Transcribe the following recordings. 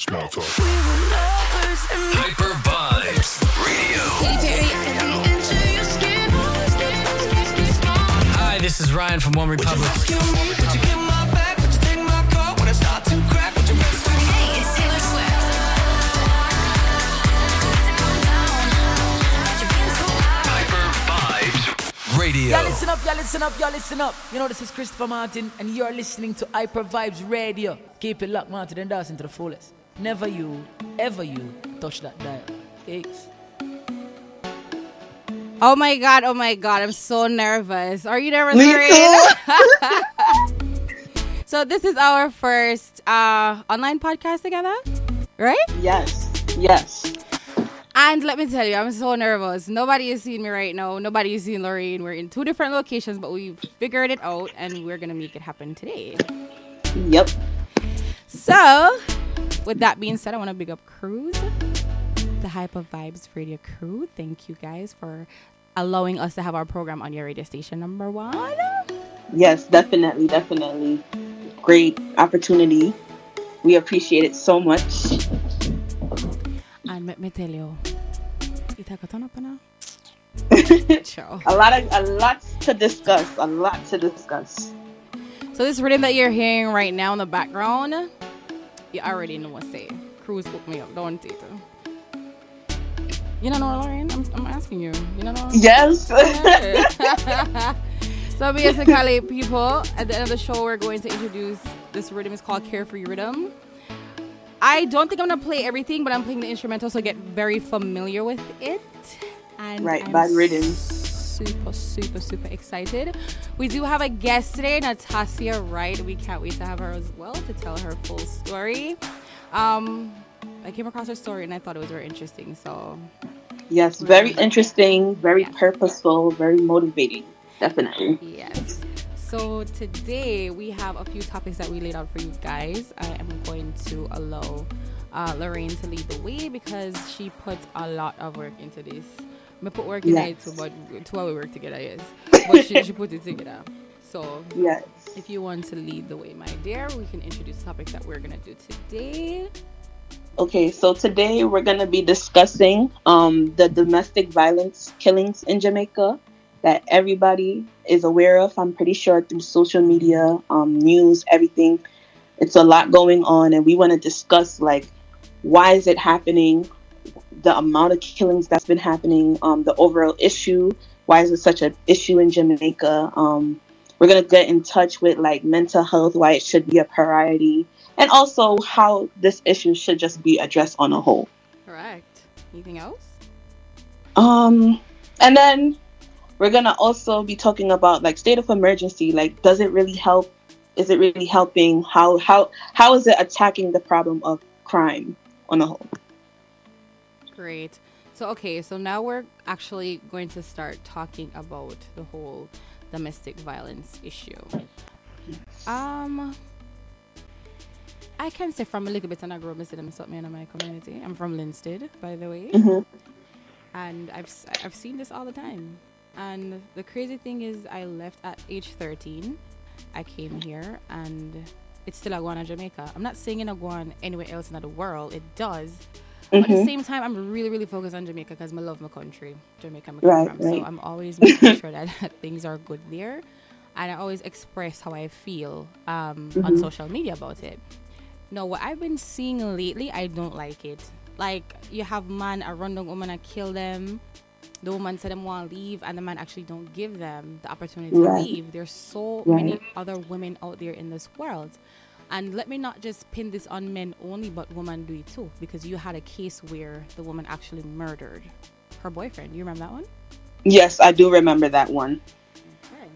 Small talk. Hyper Vibes Radio. Hi, this is Ryan from One Republic. Hyper Vibes Radio. Y'all listen up, y'all listen up, y'all listen up. You know, this is Christopher Martin, and you're listening to Hyper Vibes Radio. Keep it locked, Martin, and dancing to the fullest. Never you, ever you, touch that dial. Thanks. Oh my god, oh my god, I'm so nervous. Are you nervous, Lorraine? so this is our first uh online podcast together, right? Yes, yes. And let me tell you, I'm so nervous. Nobody is seeing me right now. Nobody is seeing Lorraine. We're in two different locations, but we've figured it out and we're gonna make it happen today. Yep. So, with that being said, I want to big up Cruise, the Hyper Vibes Radio crew. Thank you guys for allowing us to have our program on your radio station number one. Yes, definitely, definitely. Great opportunity. We appreciate it so much. And let me tell you, you take a ton up now. Ciao. A lot of a lot to discuss. A lot to discuss. So this rhythm that you're hearing right now in the background, you already know what say. Cruise book me up, don't it? You don't know, Lauren? I'm, I'm asking you. You don't know? Yes. so basically, people, at the end of the show, we're going to introduce this rhythm. It's called Carefree Rhythm. I don't think I'm gonna play everything, but I'm playing the instrumental, so get very familiar with it. And Right, I'm bad rhythm. Super, super, super excited. We do have a guest today, Natassia Wright. We can't wait to have her as well to tell her full story. Um, I came across her story and I thought it was very interesting. So yes, very interesting, very purposeful, very motivating. Definitely. Yes. So today we have a few topics that we laid out for you guys. I am going to allow uh, Lorraine to lead the way because she put a lot of work into this. I put work in it Yes. too, but two how we work together, yes. But she, she put it together. So Yes. if you want to lead the way, my dear, we can introduce the topic that we're gonna do today. Okay, so today we're going to be discussing um, the domestic violence killings in Jamaica that everybody is aware of. I'm pretty sure through social media, um, news, everything. It's a lot going on, and we want to discuss like why is it happening, the amount of killings that's been happening, um, the overall issue. Why is it such an issue in Jamaica? Um, we're gonna get in touch with like mental health, why it should be a priority, and also how this issue should just be addressed on a whole. Correct. Anything else? Um, and then we're gonna also be talking about like state of emergency. Like, does it really help? Is it really helping? How how how is it attacking the problem of crime on a whole? Great. So okay, so now we're actually going to start talking about the whole domestic violence issue. Um I can say from a little bit and I grew up in them something in my community. I'm from Linstead, by the way. Mhm. And I've I've seen this all the time. And the crazy thing is I left at age 13. I came here and it's still Aguana, Jamaica. I'm not saying in Aguana anywhere else in the world. It does. But at the Mhm. same time, I'm really, really focused on Jamaica because I love my country, Jamaica. I'm Right, from. right. So I'm always making sure that, that things are good there, and I always express how I feel um, on Mhm. social media about it. No, what I've been seeing lately, I don't like it. Like you have man a random woman and kill them. The woman said them want to leave, and the man actually don't give them the opportunity to leave. There's so Right. many other women out there in this world. And let me not just pin this on men only, but women do it too. Because you had a case where the woman actually murdered her boyfriend. You remember that one? Yes, I do remember that one. Okay.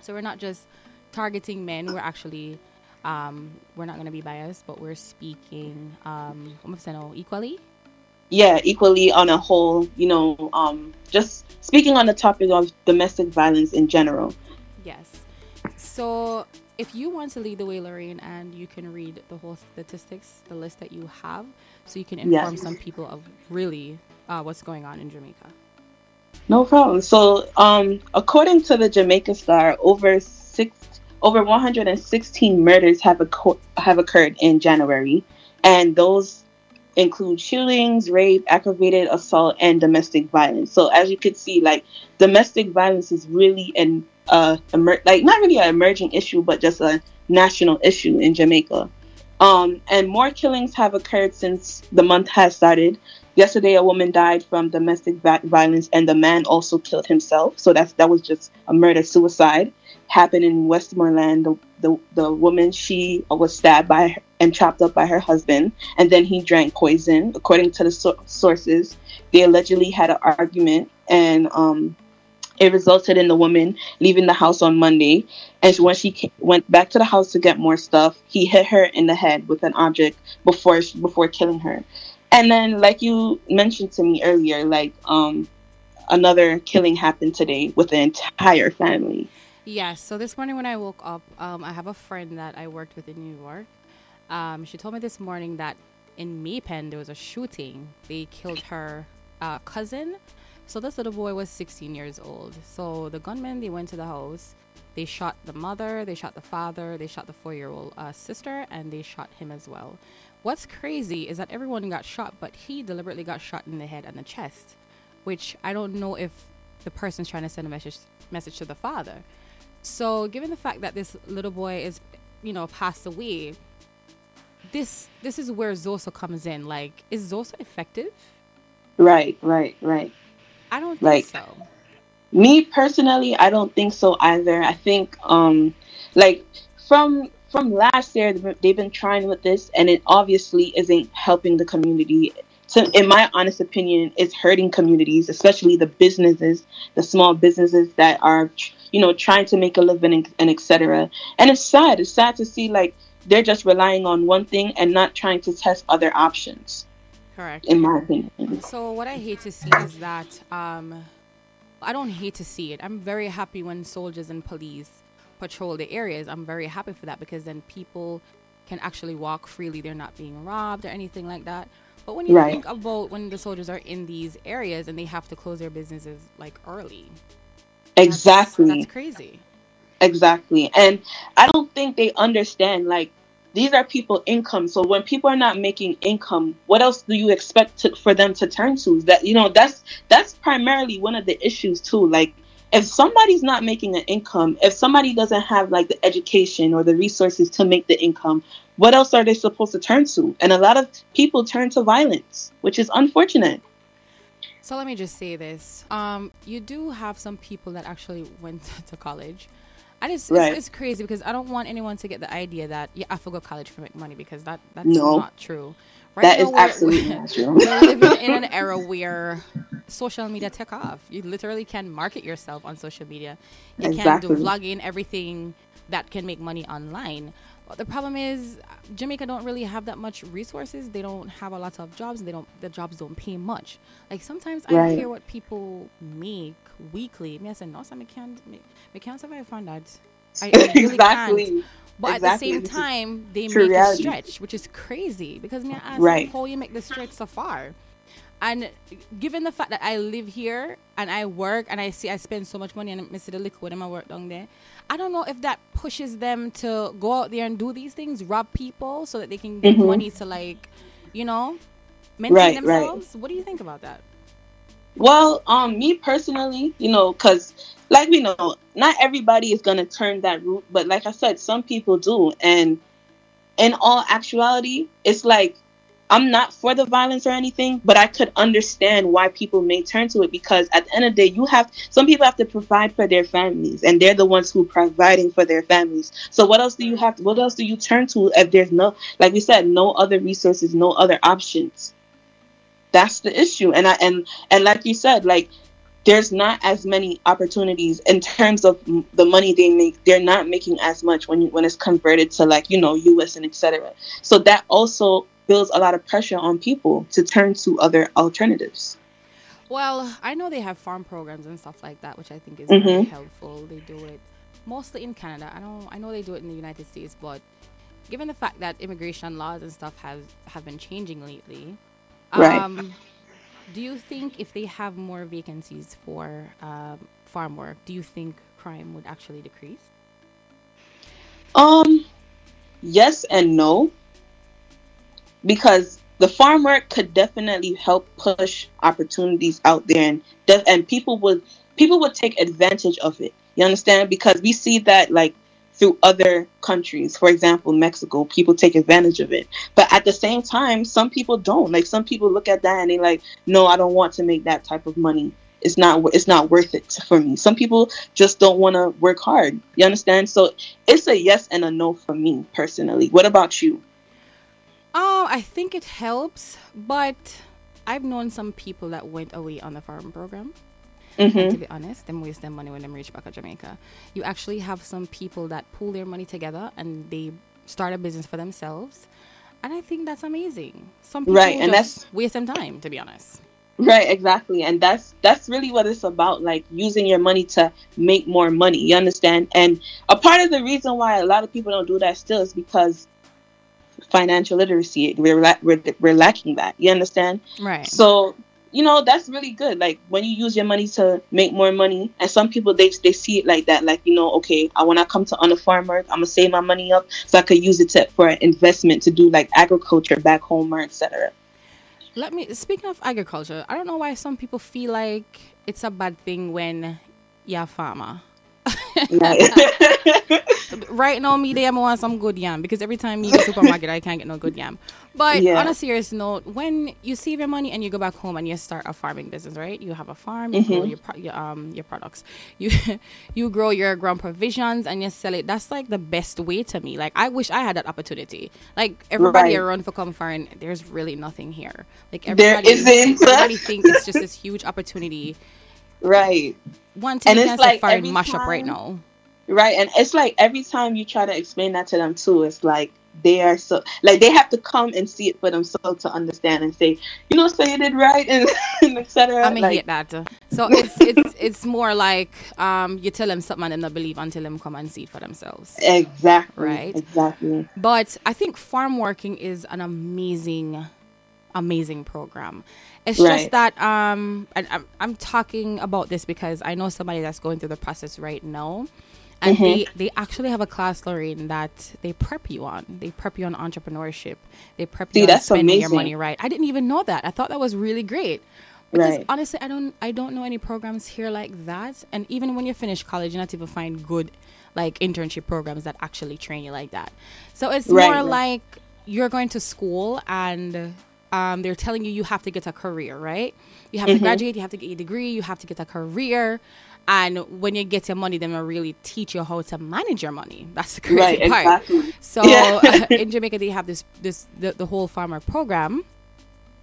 So we're not just targeting men. We're actually, um, we're not going to be biased, but we're speaking, um, I'm gonna say no, equally. Yeah, equally on a whole, you know, um, just speaking on the topic of domestic violence in general. Yes. So if you want to lead the way, Lorraine, and you can read the whole statistics, the list that you have, so you can inform Yes. some people of really uh, what's going on in Jamaica. No problem. So, um, according to the Jamaica Star, over six, over 116 murders have occur- have occurred in January, and those include shootings, rape, aggravated assault, and domestic violence. So as you could see, like domestic violence is really an uh emer- like not really an emerging issue, but just a national issue in Jamaica. Um, and more killings have occurred since the month has started. Yesterday, a woman died from domestic violence, and the man also killed himself. So that's that was just a murder suicide happened in Westmoreland. The, the the woman she was stabbed by and chopped up by her husband, and then he drank poison. According to the so- sources, they allegedly had an argument, and um, it resulted in the woman leaving the house on Monday. And when she ca- went back to the house to get more stuff, he hit her in the head with an object before before killing her. And then, like you mentioned to me earlier, like um, another killing happened today with the entire family. Yes. So this morning when I woke up, um, I have a friend that I worked with in New York. Um, she told me this morning that in May Pen there was a shooting. They killed her uh, cousin. So this little boy was 16 years old. So the gunmen they went to the house. They shot the mother, they shot the father, they shot the four-year-old uh, sister, and they shot him as well. What's crazy is that everyone got shot, but he deliberately got shot in the head and the chest, which I don't know if the person's trying to send a message message to the father. So, given the fact that this little boy is, you know, passed away, this this is where Zoso comes in. Like, is Zoso effective? Right, right, right. I don't think Like- so. Me personally, I don't think so either. I think, um, like from from last year, they've they've been trying with this, and it obviously isn't helping the community. So, in my honest opinion, it's hurting communities, especially the businesses, the small businesses that are, you know, trying to make a living and, and etc. And it's sad. It's sad to see like they're just relying on one thing and not trying to test other options. Correct. In my opinion. So what I hate to see is that um, I don't hate to see it. I'm very happy when soldiers and police patrol the areas. I'm very happy for that because then people can actually walk freely. They're not being robbed or anything like that. But when you Right. think about when the soldiers are in these areas and they have to close their businesses like early, that's- Exactly. that's crazy. Exactly. And I don't think they understand like these are people income. So when people are not making income, what else do you expect to, for them to turn to? That you know, that's that's primarily one of the issues too. Like if somebody's not making an income, if somebody doesn't have like the education or the resources to make the income, what else are they supposed to turn to? And a lot of people turn to violence, which is unfortunate. So let me just say this: um, you do have some people that actually went to college, and it's, Right. it's it's crazy because I don't want anyone to get the idea that yeah, I have to go to college for make money because that that's No. not true. Right? That is now, we're- absolutely not true. We're living in an era where social media take off. You literally can market yourself on social media. You Exactly. can do vlogging, everything that can make money online. The problem is Jamaica don't really have that much resources. They don't have a lot of jobs. They don't. The jobs don't pay much. Like sometimes I hear what people make weekly. Me I say no, so I can't. Me, me can't survive on that. I, I really can't. exactly. But Exactly. at the same time, they true make reality. it stretch, which is crazy. Because me I ask Right. how you make the stretch so far. And given the fact that I live here and I work and I see I spend so much money and I see the liquid in my work down there, I don't know if that pushes them to go out there and do these things, rob people so that they can get Mhm. money to like, you know, maintain Right, right. themselves. What do you think about that? Well, um, me personally, you know, because like we know, not everybody is gonna turn that route, but like I said, some people do, and in all actuality, it's like I'm not for the violence or anything, but I could understand why people may turn to it because at the end of the day, you have some people have to provide for their families, and they're the ones who are providing for their families. So what else do you have? To, What else do you turn to if there's no, like we said, no other resources, no other options? That's the issue, and I and and like you said, like there's not as many opportunities in terms of the money they make. They're not making as much when you, when it's converted to like you know U.S. and etc. So that also builds a lot of pressure on people to turn to other alternatives. Well, I know they have farm programs and stuff like that, which I think is very Mhm. helpful. They do it mostly in Canada. I don't. I know they do it in the United States, but given the fact that immigration laws and stuff have have been changing lately, Right. um, do you think if they have more vacancies for um, farm work, do you think crime would actually decrease? Um, yes and no. Because the farm work could definitely help push opportunities out there and def- and people would people would take advantage of it. You understand? Because we see that like through other countries. For example mexico people take advantage of it. But at the same time some people don't. Like some people look at that and they like no i don't want to make that type of money. It's not it's not worth it for me. Some people just don't want to work hard. You understand? So it's a yes and a no for me personally. What about you Um, I think it helps, but I've known some people that went away on the farm program. To mm-hmm. be honest, them waste their money when them reach back to Jamaica. You actually have some people that pool their money together and they start a business for themselves. And I think that's amazing. Some people Right, and that's- waste some time, to be honest. Right, exactly. And that's that's really what it's about, like using your money to make more money. You understand? And a part of the reason why a lot of people don't do that still is because financial literacy. We're la- we're, we're lacking that. You understand? Right. So you know that's really good. Like when you use your money to make more money, and some people they they see it like that. Like you know, okay, I when I come to on the farm work, I'm gonna save my money up so I could use it to, for an investment to do like agriculture back home or etc. Let me speaking of agriculture, I don't know why some people feel like it's a bad thing when you're a farmer. right now, me there, I want some good yam because every time you go to supermarket, I can't get no good yam. But Yeah. on a serious note, when you save your money and you go back home and you start a farming business, right? You have a farm, you grow your, pro- your um your products, you you grow your ground provisions and you sell it. That's like the best way to me. Like I wish I had that opportunity. Like everybody Right. around for come foreign, there's really nothing here. Like There everybody, isn't. everybody thinks it's just this huge opportunity. Right. One And it's like every mash up right now. Right, and it's like every time you try to explain that to them too, it's like they are so like they have to come and see it for themselves to understand and say, you know, so you did right and, and etc. I mean, like, hate that. So it's it's it's more like um you tell them something and them not believe until them come and see it for themselves. exactly, Right. exactly, But I think farm working is an amazing, amazing program. It's Right. just that um, and I'm I'm talking about this because I know somebody that's going through the process right now, and Mm-hmm. they they actually have a class, Lorraine, that they prep you on. They prep you on entrepreneurship. They prep See, you on that's spending your money right. I didn't even know that. I thought that was really great. Because Right. honestly, I don't I don't know any programs here like that. And even when you finish college, you're not even find good like internship programs that actually train you like that. So it's Right, more right. like you're going to school and um, they're telling you you have to get a career, right? You have to Mm-hmm. graduate, you have to get your degree, you have to get a career. And when you get your money, then they'll really teach you how to manage your money. That's the crazy right, part. exactly. So Yeah. in Jamaica, they have this this the, the whole farmer program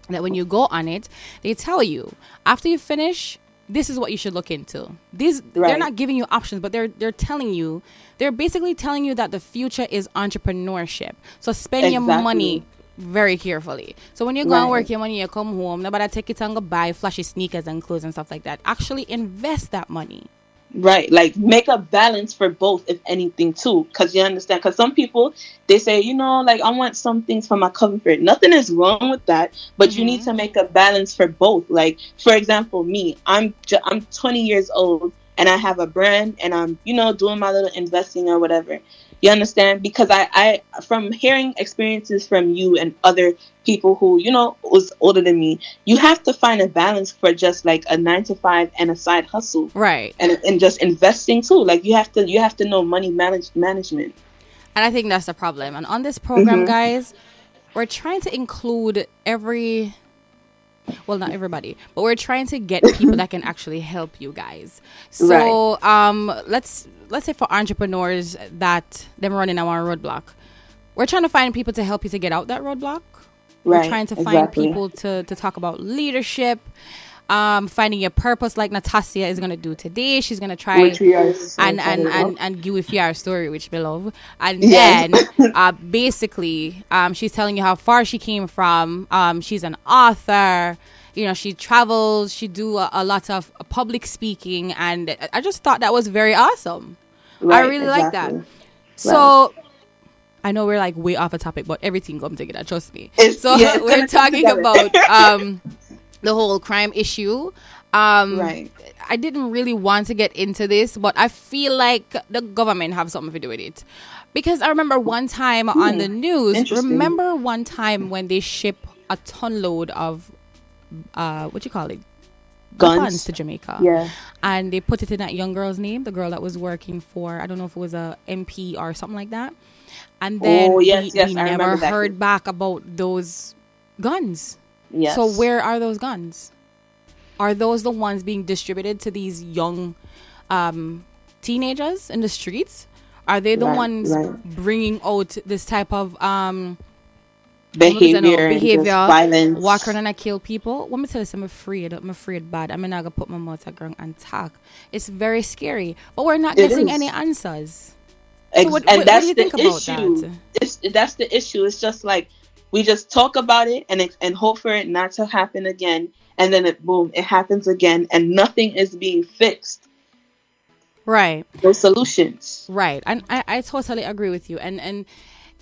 that when you go on it, they tell you after you finish, this is what you should look into. These they're not giving you options, but they're they're telling you they're basically telling you that the future is entrepreneurship. So spend your money very carefully. So when you go and work your money, you come home, nobody take it and go buy flashy sneakers and clothes and stuff like that. Actually invest that money. Right, like make a balance for both, if anything, too. Because you understand, because some people they say, you know, like I want some things for my comfort. Nothing is wrong with that, but you need mm-hmm. to make a balance for both. Like, for example, me, I'm ju- I'm 20 years old and I have a brand and I'm, you know, doing my little investing or whatever. You understand? Because I, I from hearing experiences from you and other people who, you know, was older than me, you have to find a balance for just like a nine to five and a side hustle Right. and, and just investing too. Like you have to you have to know money manage management. And I think that's the problem. And on this program, Mhm. guys, we're trying to include every well not everybody but we're trying to get people that can actually help you guys. So um let's let's say for entrepreneurs that them running on our roadblock we're trying to find people to help you to get out that roadblock. We're trying to find exactly. people to to talk about leadership um finding your purpose like Natassia is going to do today she's going to try Which we are so and and and, about. and give with your story which we love and Yes. then uh basically um she's telling you how far she came from um she's an author you know she travels she do a, a lot of public speaking and I- i just thought that was very awesome i Right, really like that exactly. so I know we're like way off a topic, but everything comes together. Trust me. It's- so yeah, we're talking about um, the whole crime issue. Um, Right. I didn't really want to get into this, but I feel like the government have something to do with it. Because I remember one time on the news, remember one time when they ship a ton load of uh what you call it? Guns. to Jamaica. Yeah. And they put it in that young girl's name, the girl that was working for I don't know if it was a MP or something like that. And then Oh, yes, we, yes, we I never heard back about those guns. Yes. So where are those guns? Are those the ones being distributed to these young um, teenagers in the streets? Are they the Right, ones right. bringing out this type of um, what behavior, just behavior, violence? walk around and I kill people? Let me tell you, I'm afraid. I'm afraid bad. I'm not gonna put my mouth ground and talk. It's very scary, but we're not It getting is. any answers. Ex- what- and what- what that's do you the think about issue. that? It's that's the issue. It's just like we just talk about it and and hope for it not to happen again, and then it boom, it happens again, and nothing is being fixed. Right. No solutions. Right, and I, I totally agree with you. And and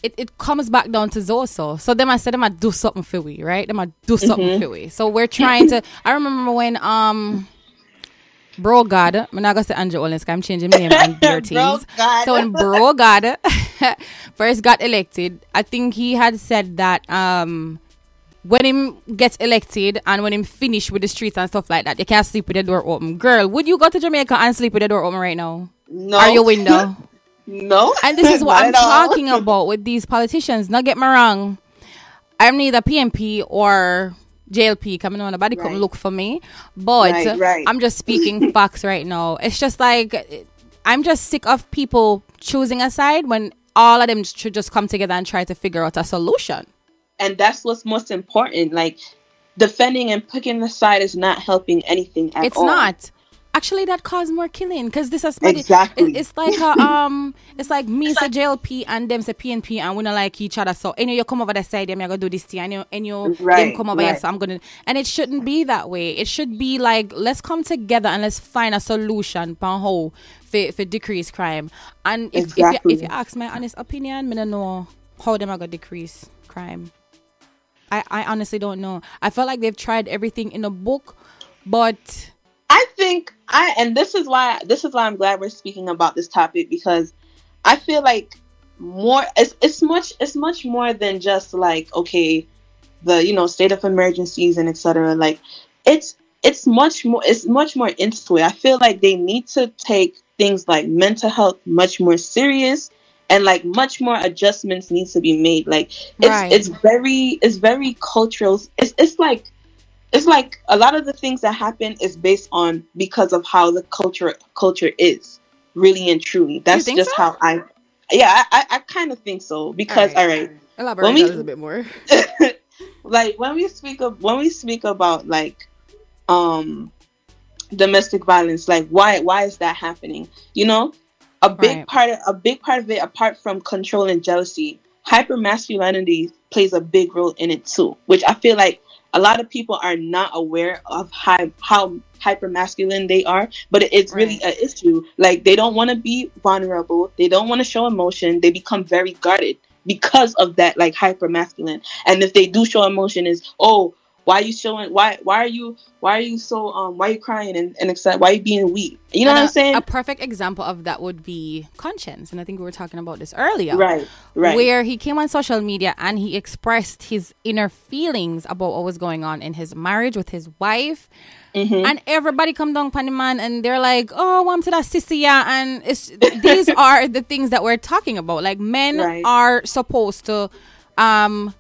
it, it comes back down to Zoso. So them I said them I do something for we, right? Them I do something Mm-hmm. for we. So we're trying to. I remember when um. Brogad, I'm not gonna say Andrew 'cause I'm changing my name and their Bro teams. God. So when Brogad first got elected, I think he had said that um when him gets elected and when him finish with the streets and stuff like that, you can't sleep with the door open. Girl, would you go to Jamaica and sleep with the door open right now? No. Are your window? No. And this is what I'm talking about with these politicians. Not get me wrong. I'm neither PNP or JLP coming on. Nobody come look for me. But Right, right. I'm just speaking facts right now. It's just like I'm just sick of people choosing a side when all of them should just come together and try to figure out a solution. and that's what's most important. Like defending and picking a side is not helping anything at it's all. not. Actually, that caused more killing because this is Exactly. it- it's like a, um, it's like me it's say JLP and them say PNP and we don't like each other. So anyway, you come over the side, I'm gonna do this thing, and you and you them come over here. So I'm gonna, and it shouldn't be that way. It should be like let's come together and let's find a solution for how for, for decrease crime. And if if, you, if you ask my honest opinion, I don't know how them are gonna decrease crime. I, I honestly don't know. I feel like they've tried everything in a book, but I think I and this is why this is why I'm glad we're speaking about this topic because I feel like more it's it's much it's much more than just like okay the you know state of emergencies and etc like it's it's much more it's much more into it. I feel like they need to take things like mental health much more serious and like much more adjustments needs to be made like it's Right. it's very it's very cultural it's it's like it's like a lot of the things that happen is based on because of how the culture culture is really and truly that's just so? how i yeah i i, I kind of think so because all right, elaborate When we- a little bit more. like when we speak of when we speak about like um domestic violence like why why is that happening you know a big Right. part of, a big part of it apart from control and jealousy hyper masculinity plays a big role in it too which i feel like a lot of people are not aware of how how hypermasculine they are but it's really Right. an issue. Like they don't want to be vulnerable. They don't want to show emotion. They become very guarded because of that like hyper masculine and if they do show emotion is oh why are you showing why why are you why are you so um why are you crying and, and excited why are you being weak you know And what i'm saying A perfect example of that would be Konshens, and I think we were talking about this earlier. right right Where he came on social media and he expressed his inner feelings about what was going on in his marriage with his wife. Mhm. And everybody come down upon the man and they're like, oh, I'm to that sissy, yeah. And it's, these are the things that we're talking about. Like men Right. are supposed to um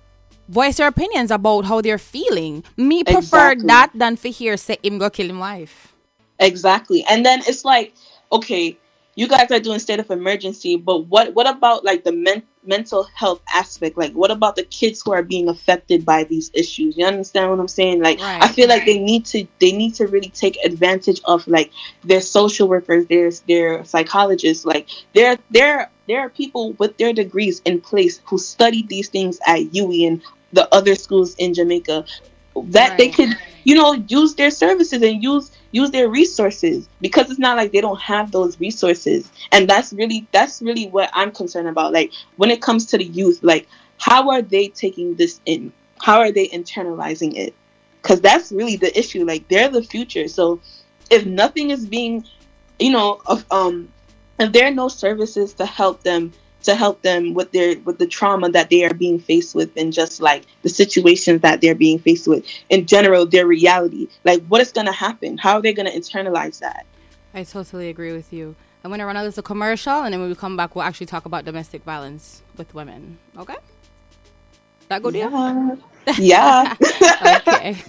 voice their opinions about how they're feeling. Me prefer Exactly. that than for hear say him go kill him wife. Exactly. And then it's like, okay, you guys are doing state of emergency, but what what about like the men- mental health aspect? Like what about the kids who are being affected by these issues? You understand what I'm saying? Like Right. I feel like they need to they need to really take advantage of like their social workers, their their psychologists, like there there there are people with their degrees in place who studied these things at UWI and the other schools in Jamaica that they could you know use their services and use use their resources because it's not like they don't have those resources. And that's really that's really what i'm concerned about. Like when it comes to the youth like how are they taking this in? How are they internalizing it? Because that's really the issue. Like they're the future. So if nothing is being, you know, of, um, if there are no services to help them to help them with their with the trauma that they are being faced with and just like the situations that they're being faced with in general their reality like what is going to happen how are they going to internalize that I totally agree with you. I'm going to run a little commercial, and then when we come back, we'll actually talk about domestic violence with women. Okay? That good, yeah? yeah yeah Okay.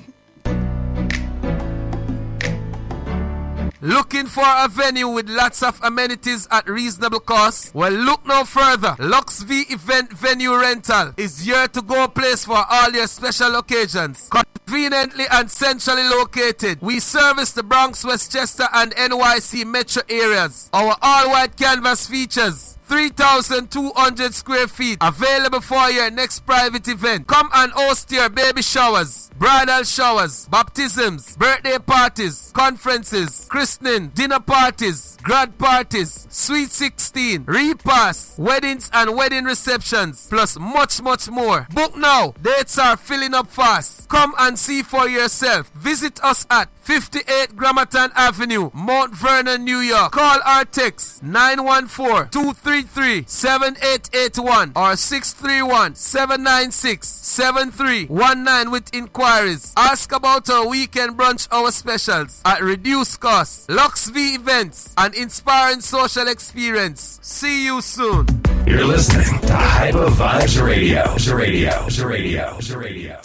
Looking for a venue with lots of amenities at reasonable cost? Well, look no further. Lux V Event Venue Rental is here to go place for all your special occasions. Conveniently and centrally located, we service the Bronx, Westchester, and NYC metro areas. Our all-white canvas features 3,200 square feet available for your next private event. Come and host your baby showers, bridal showers, baptisms, birthday parties, conferences, christening, dinner parties, grad parties, sweet 16, repass, weddings and wedding receptions, plus much, much more. Book now. Dates are filling up fast. Come and see for yourself. Visit us at 58 Gramatan Avenue, Mount Vernon, New York. Call our text 914-233-7881 or 631-796-7319 with inquiries. Ask about our weekend brunch hour specials at reduced cost. Lux V events and inspiring social experience. See you soon. You're listening to Hyper Vibes Radio. Radio. Radio. Radio.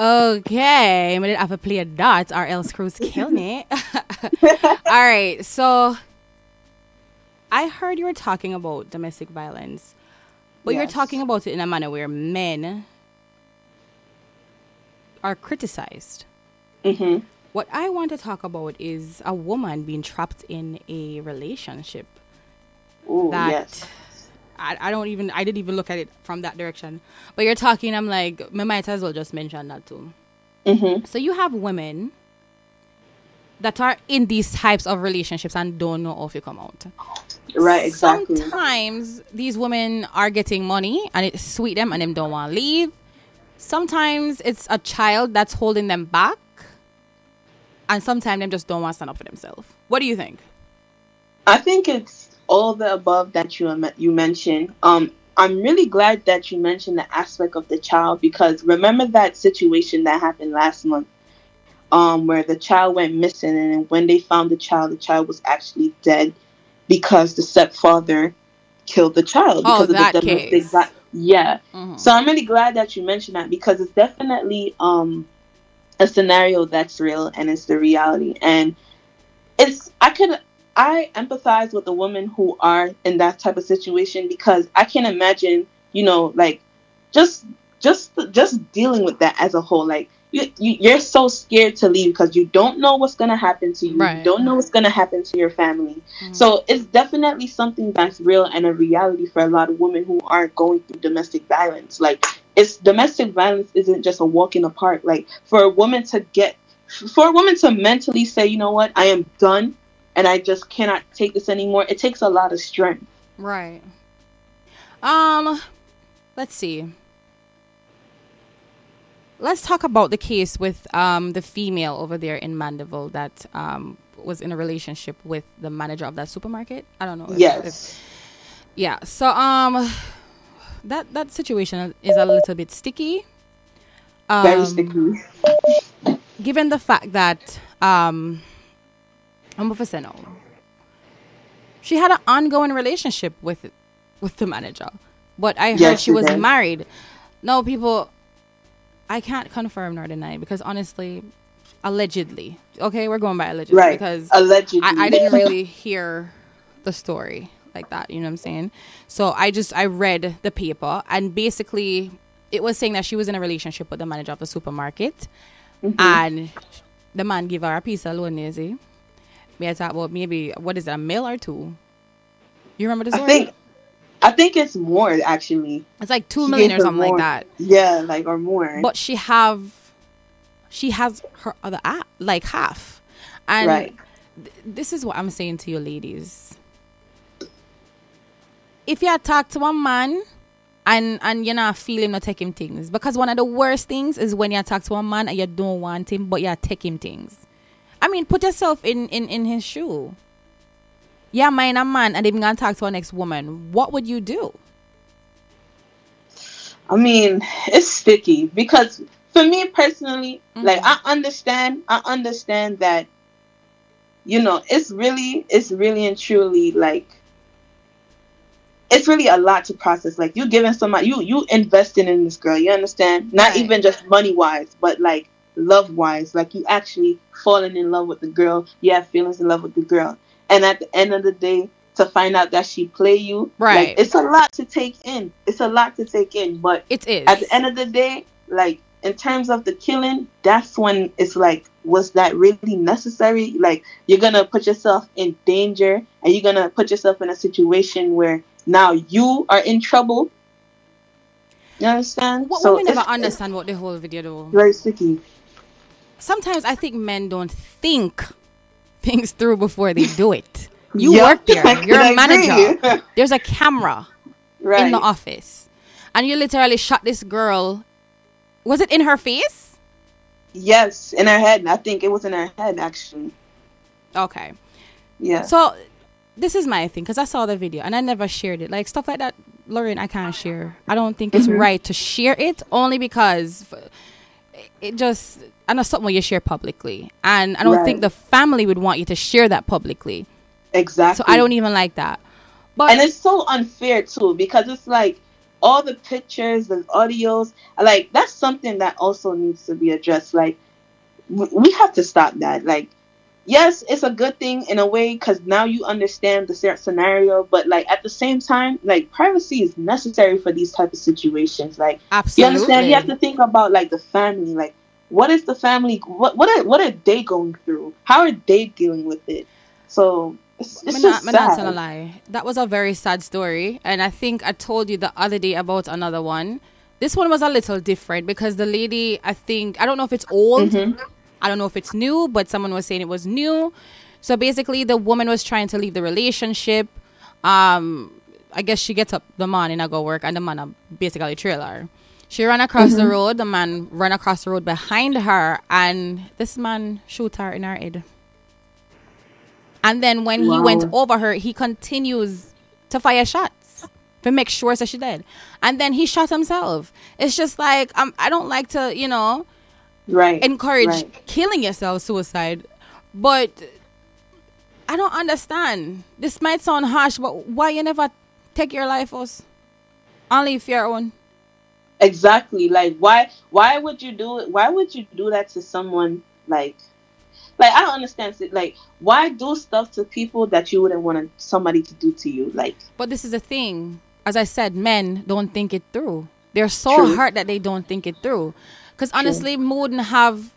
Okay, I'm gonna have to play a dot or else Cruz kill me. All right, so I heard you were talking about domestic violence, but you're talking about it in a manner where men are criticized. hmm What I want to talk about is a woman being trapped in a relationship Ooh, that yes I, I don't even I didn't even look at it from that direction. But you're talking, I'm like, I might as well just mention that too. hmm So you have women that are in these types of relationships and don't know how to come out. right exactly Sometimes these women are getting money and it sweet them and them don't want to leave. Sometimes it's a child that's holding them back. And sometimes them just don't want to stand up for themselves. What do you think? I think it's all the above that you you mentioned. Um, I'm really glad that you mentioned the aspect of the child because remember that situation that happened last month, um, where the child went missing, and when they found the child, the child was actually dead because the stepfather killed the child Oh, because that of the domestic Yeah. Mhm. So I'm really glad that you mentioned that because it's definitely um, a scenario that's real and it's the reality. And it's I could I empathize with the women who are in that type of situation because I can imagine, you know, like just just just dealing with that as a whole. Like you, you you're so scared to leave because you don't know what's gonna happen to you. Right. You don't know what's gonna happen to your family. Mm-hmm. So it's definitely something that's real and a reality for a lot of women who are going through domestic violence. Like it's domestic violence isn't just a walk in the park. Like for a woman to get for a woman to mentally say, you know what, I am done and I just cannot take this anymore, it takes a lot of strength. Right. Um, let's see. Let's talk about the case with um the female over there in Mandeville that um was in a relationship with the manager of that supermarket. I don't know. if- if- Yes. yeah. So um, that that situation is a little bit sticky. Um, Very sticky. given the fact that um I'm say no. She had an ongoing relationship with with the manager. But I heard Yes, she she was did. married. No, people I can't confirm nor deny because honestly, allegedly. Okay, we're going by allegedly Right. because Allegedly. I, I didn't really hear the story like that. You know what I'm saying? So I just I read the paper and basically it was saying that she was in a relationship with the manager of the supermarket, Mm-hmm. and the man gave her a piece of loan. May I talk about maybe what is it, a mill or two? You remember the I think I think it's more actually. it's like two she million or something more. like that. Yeah, like or more. But she have, she has her other a like half, and right. th- this is what I'm saying to you ladies. If you talk to a man and and you're not feeling not taking things. Because one of the worst things is when you talk to a man and you don't want him, but you take him things. I mean, put yourself in in in his shoe. Yeah, mind a man and even gonna talk to our next woman. What would you do? I mean, it's sticky because for me personally, Mhm. like I understand, I understand that, you know, it's really, it's really and truly like, it's really a lot to process. Like you giving somebody, you you investing in this girl. You understand? Not Right. even just money wise, but like love wise. Like you actually falling in love with the girl. You have feelings in love with the girl, and at the end of the day. To find out that she play you, Right. Like, it's a lot to take in. It's a lot to take in, but It is. at the end of the day, like in terms of the killing, that's when it's like, was that really necessary? Like you're gonna put yourself in danger and you're gonna put yourself in a situation where now you are in trouble. You understand? what So women never understand what the whole video though. Very sticky. Sometimes I think men don't think things through before they do it. You Yup, work there. You're a manager. There's a camera right. in the office. And you literally shot this girl. Was it in her face? Yes, in her head. I think it was in her head actually. Okay. Yeah. So this is my thing because I saw the video and I never shared it. Like stuff like that, Lauren, I can't share. I don't think it's mm-hmm. right to share it only because it just I know something you share publicly, and I don't Right. think the family would want you to share that publicly. exactly. So I don't even like that. But and it's so unfair too because it's like all the pictures the audios like that's something that also needs to be addressed like we have to stop that like yes it's a good thing in a way because now you understand the scenario but like at the same time like privacy is necessary for these type of situations like Absolutely. you understand you have to think about like the family like what is the family what what are, what are they going through how are they dealing with it so it's, it's just not, I'm not sad. gonna lie. That was a very sad story, and I think I told you the other day about another one. This one was a little different because the lady, I think, I don't know if it's old, Mm-hmm. I don't know if it's new, but someone was saying it was new. So basically, the woman was trying to leave the relationship. Um, I guess she gets up the man and I go work, and the man basically trailer. She ran across the road. The man ran across the road behind her, and this man shoot her in her head. And then when he went over her, he continues to fire shots to make sure that she dead. And then he shot himself. It's just like um, I don't like to, you know, right encourage right. killing yourself, suicide, but I don't understand. This might sound harsh, but why you never take your life us? Only if your own. Exactly like why why would you do it why would you do that to someone like like i don't understand it like why do stuff to people that you wouldn't want somebody to do to you like But this is the thing. As I said, men don't think it through. They're so True. hurt that they don't think it through. Because honestly, me wouldn't have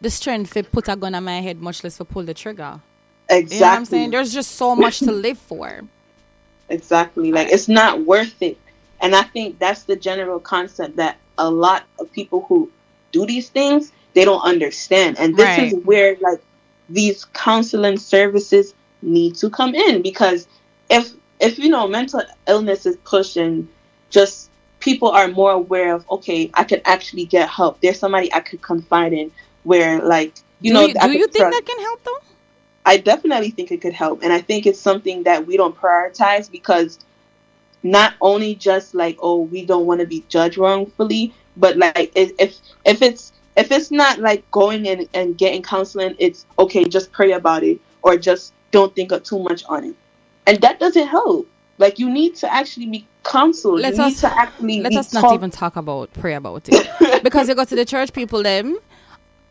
the strength to put a gun on my head, much less to pull the trigger. exactly You know what I'm saying? There's just so much to live for. exactly like it's not worth it and i think that's the general concept that a lot of people who do these things they don't understand and this is where like these counseling services need to come in because if if you know mental illness is pushed and just people are more aware of okay i could actually get help there's somebody i could confide in where like you do know you, do you think trust- that can help though? I definitely think it could help. And I think it's something that we don't prioritize because not only just like, oh, we don't want to be judged wrongfully, but like if if, if it's if it's not like going in and getting counseling, it's okay, just pray about it or just don't think of too much on it. And that doesn't help. Like you need to actually be counseled. Let you us- need to actually Let us not even talk about pray about it. because you go to the church people them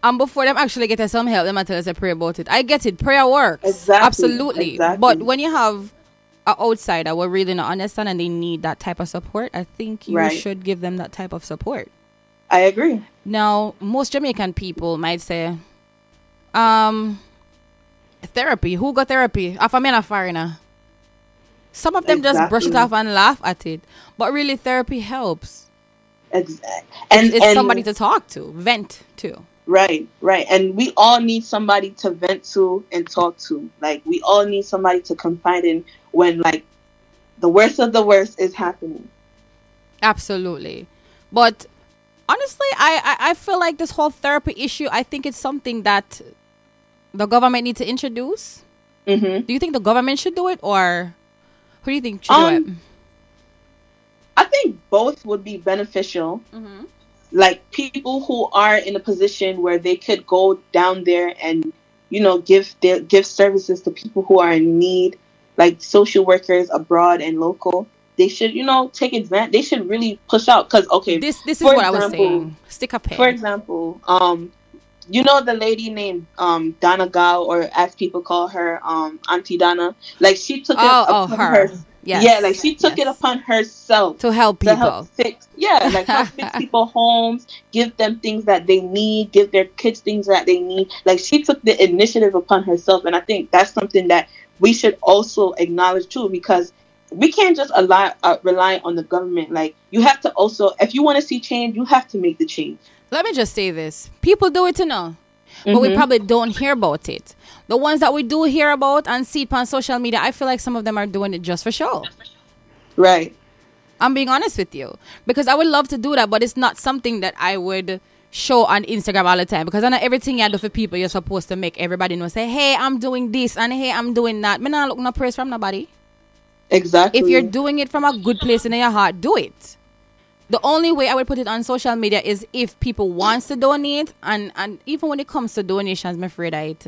and before them actually get us some help, them and tell us to pray about it. I get it. Prayer works. Exactly, Absolutely. exactly. But when you have an outsider will really not understand and they need that type of support, I think you Right. should give them that type of support. I agree. Now, most Jamaican people might say, um, therapy. Who got therapy? If I'm a foreigner. Some of them just brush it off and laugh at it. But really, therapy helps. Exactly. And it's and- somebody to talk to, vent to. Right, right. And we all need somebody to vent to and talk to. Like we all need somebody to confide in when like the worst of the worst is happening. Absolutely. But honestly, I, I, I feel like this whole therapy issue, I think it's something that the government needs to introduce. Mm-hmm. Do you think the government should do it or who do you think should Um, do it? I think both would be beneficial. Mm-hmm. Like people who are in a position where they could go down there and you know give their give services to people who are in need, like social workers abroad and local. They should you know take advantage. They should really push out because okay, This this is what I was example- saying. Stick a pen. For example, um, you know the lady named um Donna Gao, or as people call her, um Auntie Donna. Like she took it oh, oh, upon her. her- Yes. Yeah, like she took it upon herself to help to people. help fix. Yeah, like help fix people homes, give them things that they need, give their kids things that they need. Like she took the initiative upon herself, and I think that's something that we should also acknowledge too, because we can't just rely uh, rely on the government. Like you have to also, if you want to see change, you have to make the change. Let me just say this. People do it to know. But we Mhm. probably don't hear about it. The ones that we do hear about and see it on social media, I feel like some of them are doing it just for show. Right. I'm being honest with you. Because I would love to do that, but it's not something that I would show on Instagram all the time. Because I know everything you do for people, you're supposed to make everybody know. Say, hey, I'm doing this and hey, I'm doing that. Me not look no praise from nobody. Exactly. If you're doing it from a good place in your heart, do it. The only way I would put it on social media is if people wants to donate, and and even when it comes to donations, I'm afraid I it.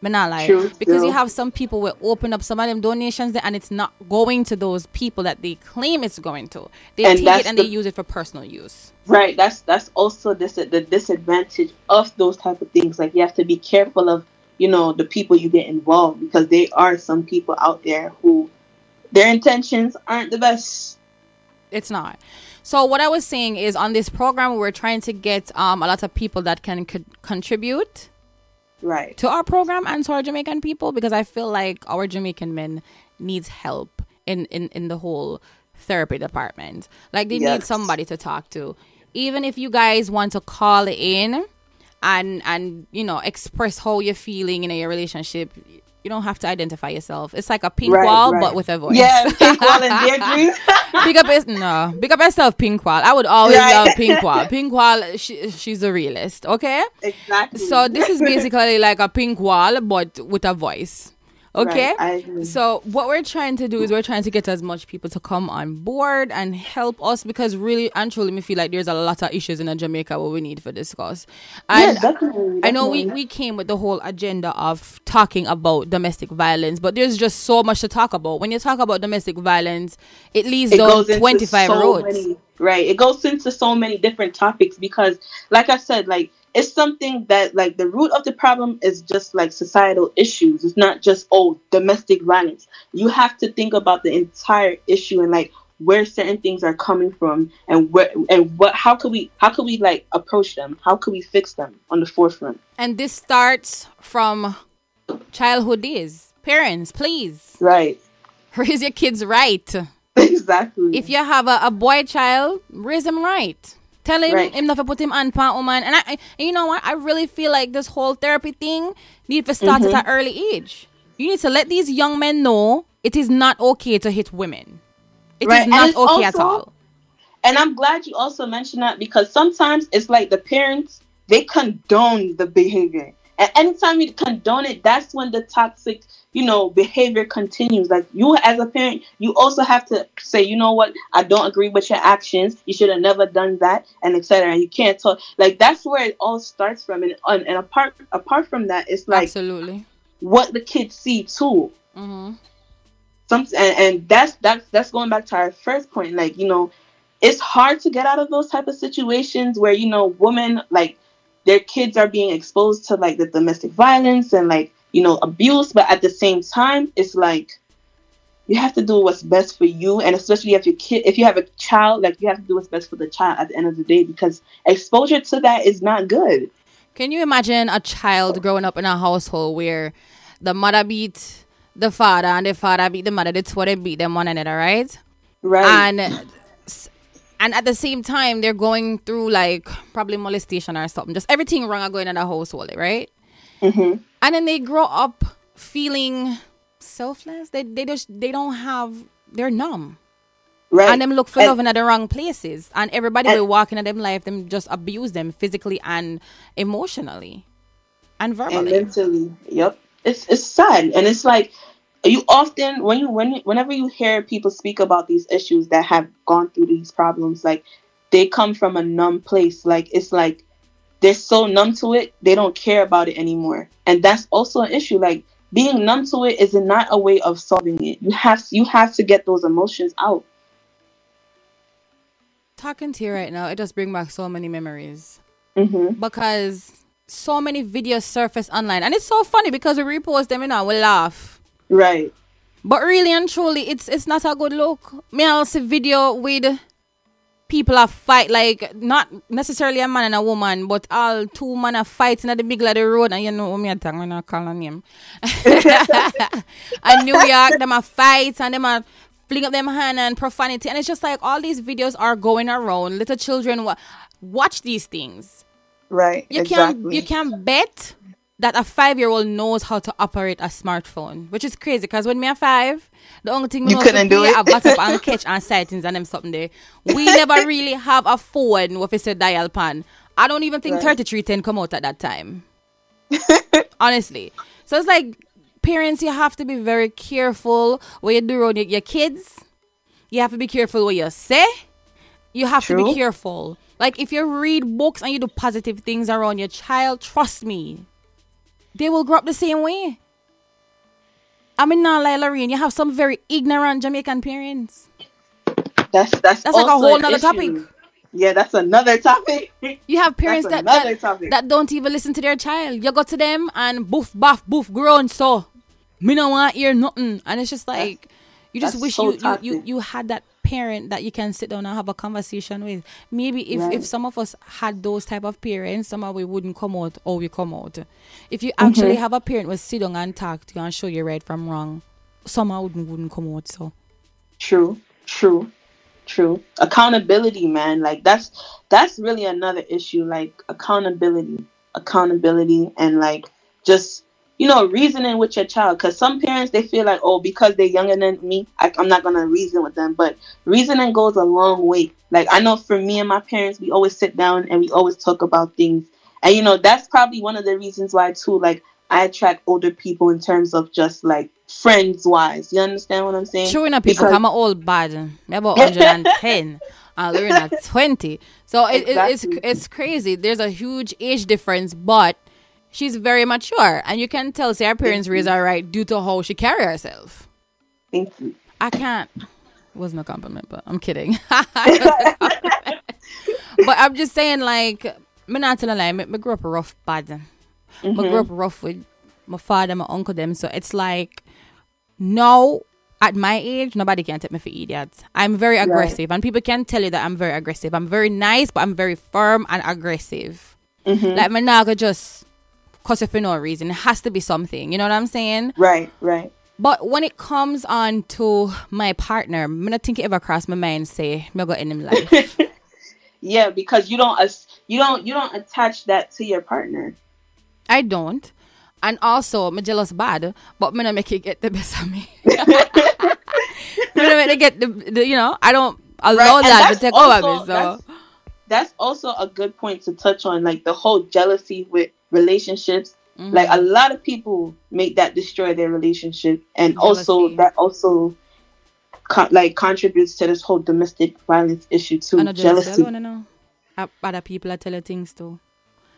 Me not. True, because you have some people will open up some of them donations there and it's not going to those people that they claim it's going to. They And take it and the- they use it for personal use. Right. That's that's also this the disadvantage of those type of things. Like you have to be careful of you know the people you get involved because there are some people out there who their intentions aren't the best. It's not. So what I was saying is on this program we're trying to get um, a lot of people that can co- contribute Right. to our program and to our Jamaican people because I feel like our Jamaican men needs help in, in, in the whole therapy department. Like they need somebody to talk to. Even if you guys want to call in and and you know express how you're feeling in your relationship, you don't have to identify yourself. It's like a pink Right, wall right. but with a voice. Yeah, Pink Wall and Deirdre. big up no, big up yourself, Pink Wall. I would always Right. love Pink Wall. Pink Wall, she, she's a realist. Okay. exactly. So this is basically like a pink wall, but with a voice. Okay. Right, so what we're trying to do is we're trying to get as much people to come on board and help us because really and truly, me feel like there's a lot of issues in Jamaica what we need for discuss. yeah, And definitely. I know we, we came with the whole agenda of talking about domestic violence, but there's just so much to talk about. When you talk about domestic violence, it leads it down 25 so roads. many right it goes into so many different topics because like i said like it's something that like the root of the problem is just like societal issues. It's not just oh domestic violence. You have to think about the entire issue and like where certain things are coming from and where and what how could we how could we like approach them? How could we fix them on the forefront? And this starts from childhood days. Parents, please. Right. Raise your kids right. exactly. If you have a, a boy child, raise him right. Tell him Right. him not to put him on pan woman. And I, and you know what? I really feel like this whole therapy thing need to start Mm-hmm. at an early age. You need to let these young men know it is not okay to hit women. It is Right, and not okay at all. And I'm glad you also mentioned that because sometimes it's like the parents they condone the behavior, and anytime you condone it, that's when the toxic, you know, behavior continues. Like you as a parent, you also have to say, you know what, I don't agree with your actions. You should have never done that, and etc. And you can't talk. Like that's where it all starts from. And and, and apart apart from that, it's like Absolutely. what the kids see too hmm some and, and that's that's that's going back to our first point like you know it's hard to get out of those type of situations where you know women like their kids are being exposed to like the domestic violence and like you know abuse but at the same time it's like you have to do what's best for you and especially if your kid if you have a child like you have to do what's best for the child at the end of the day because exposure to that is not good Can you imagine a child growing up in a household where the mother beat the father and the father beat the mother? That's what they beat them one another, right? right and and at the same time they're going through like probably molestation or something just everything wrong are going in the household right Mhm. And then they grow up feeling selfless they, they just they don't have they're numb Right. And them look for And- love in the wrong places. And everybody And- will walk in them life, them just abuse them physically and emotionally. And verbally. and mentally. Yep, it's it's sad, and it's like you often when you when whenever you hear people speak about these issues that have gone through these problems, like they come from a numb place. Like it's like they're so numb to it, they don't care about it anymore, and that's also an issue. Like being numb to it is not a way of solving it. You have you have to get those emotions out. Talking to you right now, it just brings back so many memories. hmm Because so many videos surface online. And it's so funny because we repost them, you know, we laugh. Right. But really and truly, it's it's not a good look. Me I'll see video with people are fight like not necessarily a man and a woman, but all two men are fighting at the middle of the road, and you know me a talk when I call a name. and New York, them a fight and them are fling up them hand and profanity, and it's just like all these videos are going around. Little children wa- watch these things. Right. You exactly. can you can bet that a five year old knows how to operate a smartphone, which is crazy because when me a five, the only thing we know couldn't do it. a WhatsApp and catch and sightings and them something there. We never really have a phone with a dial pan. I don't even think Right. thirty three ten come out at that time. Honestly, so it's like parents, you have to be very careful what you do around your, your kids. You have to be careful what you say. You have to be careful. Like if you read books and you do positive things around your child, trust me, they will grow up the same way. I mean, now, like Lorraine, you have some very ignorant Jamaican parents. That's that's That's like a whole an nother topic. Yeah, that's another topic. You have parents that, that, topic. that don't even listen to their child. You go to them and boof, baff, boof, grown so. Me no want hear nothing. And it's just like, you just wish so you, you, you, you had that parent that you can sit down and have a conversation with. Maybe if, Right. if some of us had those type of parents, somehow we wouldn't come out or we come out. If you Mm-hmm. actually have a parent who sit down and talk to you and show you right from wrong, somehow wouldn't, wouldn't come out. So True, true, true. Accountability, man. Like that's that's really another issue. Like accountability, accountability, and like just you know reasoning with your child. Because some parents they feel like oh because they're younger than me, I, I'm not gonna reason with them. But reasoning goes a long way. Like I know for me and my parents, we always sit down and we always talk about things. And you know that's probably one of the reasons why too. Like I attract older people in terms of just like friends wise. You understand what I'm saying? True enough, people Because- come old bad. Me about 110 and Lorraine at 20. So it, it, it's it's crazy. There's a huge age difference, but she's very mature. And you can tell, say, her parents raised her right due to how she carry herself. Thank you. I can't. Wasn't a compliment, but I'm kidding. It was a compliment. but I'm just saying, like, me not telling a lie. Me, me grew up rough bad. Me grew up mm-hmm. rough with my father, my uncle, them. So it's like, now at my age, nobody can take me for idiots. I'm very aggressive, and people can tell you that I'm very aggressive. I'm very nice, but I'm very firm and aggressive. Mm-hmm. Like, me not just cuss you for no reason. It has to be something. You know what I'm saying? Right, right. But when it comes on to my partner, I don't think it ever crossed my mind say me go in him life. Yeah, because you don't you don't you don't attach that to your partner. I don't. And also, me jealous bad, but me not make it get the best of me. me not make it get the, the you know, I don't allow and that to take also- over me. So that's, that's also a good point to touch on, like the whole jealousy with relationships. Mm-hmm. Like a lot of people make that destroy their relationship, and also that also co- like contributes to this whole domestic violence issue too. Know jealousy jealousy. you know. Uh, Other people are telling things too.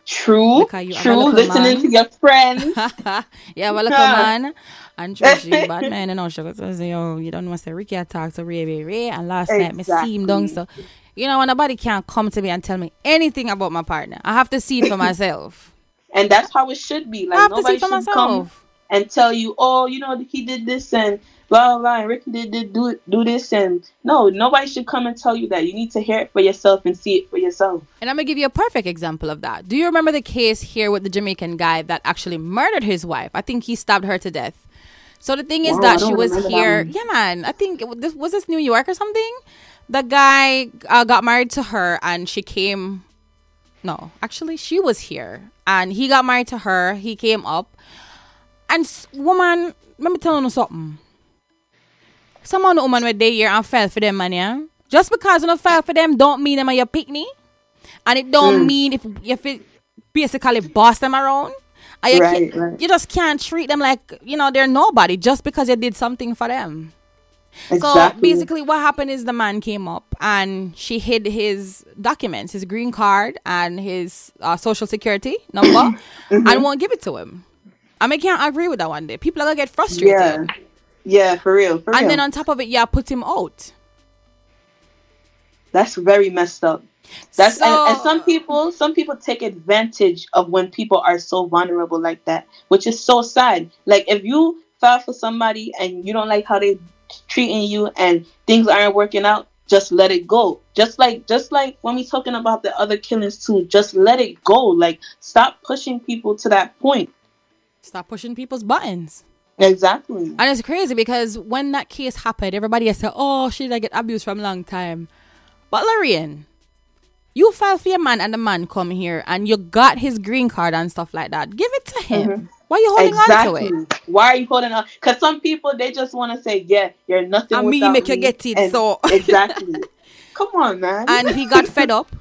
True, you true. Listening man. to your friends. yeah, well, look, man. And true, she bad man, you know, she goes, yo, you don't want to say Ricky I talked to Ray, Ray, Ray, and last night me see him down, so, you know, nobody can come to me and tell me anything about my partner. I have to see it for myself. And that's how it should be. Like have to see nobody should come and tell you, oh, you know, he did this and blah blah blah. And Ricky did, did do do this and no, nobody should come and tell you that. You need to hear it for yourself and see it for yourself. And I'm gonna give you a perfect example of that. Do you remember the case here with the Jamaican guy that actually murdered his wife? I think he stabbed her to death. So the thing is Wow, that she was here. Yeah, man. I think it, this was this New York or something. The guy uh, got married to her, and she came. No, actually, she was here, and he got married to her. He came up, and woman, let me tell you something. Some of the woman where they here and fell for them, man, yeah? Just because you don't fell for them don't mean them are your pick me. And it don't Mm. mean if if it basically boss them around. And you, Right, right. you just can't treat them like, you know, they're nobody just because you did something for them. So basically, what happened is the man came up and she hid his documents, his green card and his uh, social security number, Mm-hmm. and won't give it to him. I mean, I can't agree with that one day. People are gonna get frustrated. yeah, yeah, for real, for real. And then on top of it, yeah, put him out. That's very messed up. That's and, and some people some people take advantage of when people are so vulnerable like that, which is so sad. Like if you file for somebody and you don't like how they treating you and things aren't working out, just let it go. Just like just like when we talking about the other killings too, just let it go. Like stop pushing people to that point. Stop pushing people's buttons. Exactly. And it's crazy because when that case happened, everybody said, "Oh, she did get abused from a long time." But Larian, you filed for your man, and the man come here, and you got his green card and stuff like that. Give it to him. Mm-hmm. Why are you holding exactly. on to it? Why are you holding on? Because some people they just want to say, "Yeah, you're nothing." And me without make you get it, And- so- exactly. Come on, man. And he got fed up,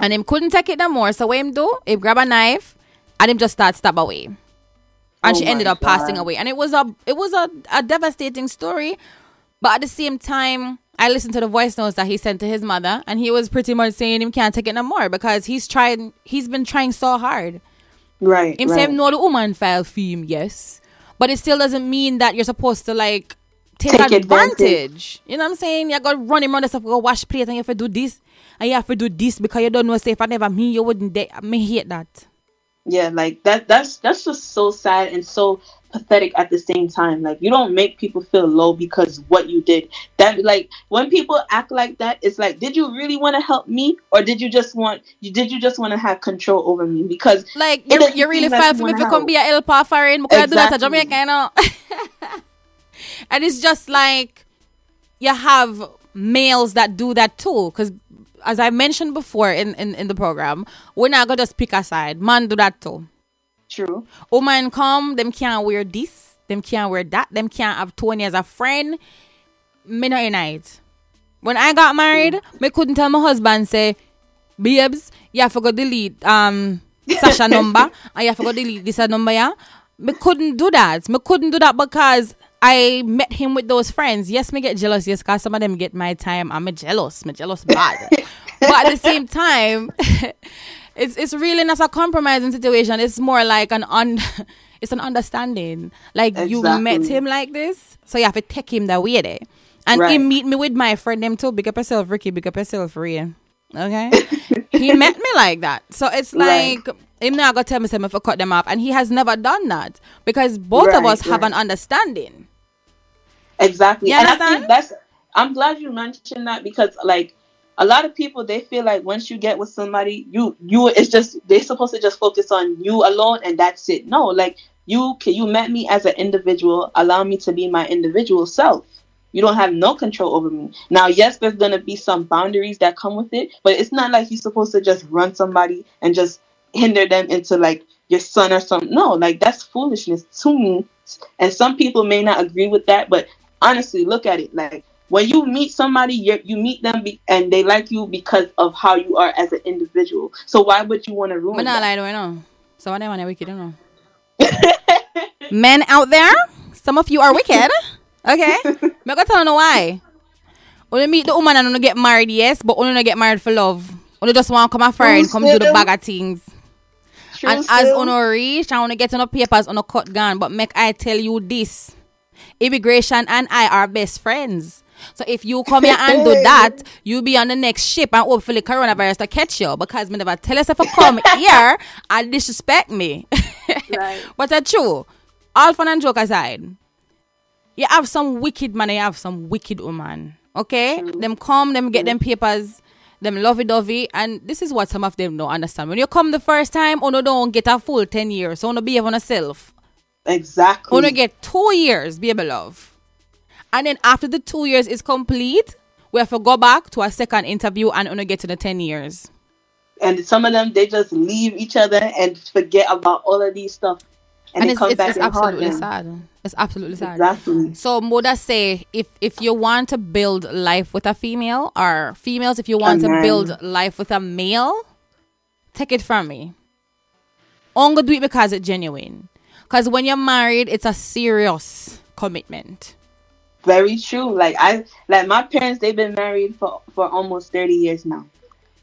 and him couldn't take it no more. So what him do? He grab a knife, and him just start stab away. And Oh she ended up passing away. And it was a it was a, a devastating story. But at the same time, I listened to the voice notes that he sent to his mother, and he was pretty much saying him can't take it no more because he's trying he's been trying so hard. Right. Him right. say him know the woman file for him, yes. But it still doesn't mean that you're supposed to like take, Take advantage. advantage. You know what I'm saying? You gotta run him around the stuff, go wash plate and you have to do this and you have to do this because you don't know say if I never me you wouldn't de- me hate that. yeah, like that. That's that's just so sad and so pathetic at the same time. Like you don't make people feel low because what you did. That like when people act like that, it's like, did you really want to help me, or did you just want you did you just want to have control over me? Because Like you, you really seem like felt you for me wanna to come help. be a helper foreign because I do that Exactly. Jamaica, you know. and it's just like you have males that do that too. Because as I mentioned before in, in, in the program, we're not gonna just pick a side. Man do that too. True. Woman come, them can't wear this, them can't wear that, them can't have Tony as a friend. Me not unite. When I got married, me couldn't tell my husband say, babes, you have to go delete um Sasha number and you have to go delete this number, yeah. Me couldn't do that. Me couldn't do that because I met him with those friends. Yes, me get jealous, yes, cause some of them get my time. I'm a jealous, me jealous bad. but at the same time, it's it's really not a compromising situation. It's more like an un it's an understanding. Like you met him like this, so you have to take him that way there. And he meet me with my friend them too. Big up yourself, Ricky. Big up yourself, Ria. Okay. he met me like that. So it's Right. like him now gonna tell me something for cut them off. And he has never done that. Because both of Right, us have an understanding. Exactly. You and I think that's I'm glad you mentioned that because like a lot of people they feel like once you get with somebody, you you it's just they're supposed to just focus on you alone and that's it. No, like you can you met me as an individual, allow me to be my individual self. You don't have no control over me. Now, yes, there's gonna be some boundaries that come with it, but it's not like you're supposed to just run somebody and just hinder them into like your son or something. No, like that's foolishness to me. And some people may not agree with that, but honestly, look at it. Like when you meet somebody, you you meet them be, and they like you because of how you are as an individual. So why would you want to ruin But not that? lie, do I know. Some of them are wicked, you know. Men out there, some of you are wicked. Okay? Me gonna tell you why. When you meet the woman and you get married, yes, but you get married for love. You just want to come a friend, come do the bag of things. True and as still. on reach, I want to get on papers on a cut gun. But make I tell you this: immigration and I are best friends. So if you come here and do that, you'll be on the next ship and hopefully coronavirus to catch you because me never tell us if I come here and disrespect me. Right. But that's true. All fun and joke aside, you have some wicked man, and you have some wicked woman. Okay, them come, them get them papers, them lovey dovey, and this is what some of them don't understand. When you come the first time, oh no, don't get a full ten years. So you behave on yourself. exactly. You get two years, baby love, and then after the two years is complete, we have to go back to a second interview and only get to the ten years. and some of them they just leave each other and forget about all of these stuff. and, and it it's, it's, back it's and absolutely sad. It's absolutely sad. Exactly. So Moda say if if you want to build life with a female or females if you want to build life with a male, take it from me. Only do it because it's genuine. Because when you're married, it's a serious commitment. Very true. Like I like my parents they've been married for for almost 30 years now.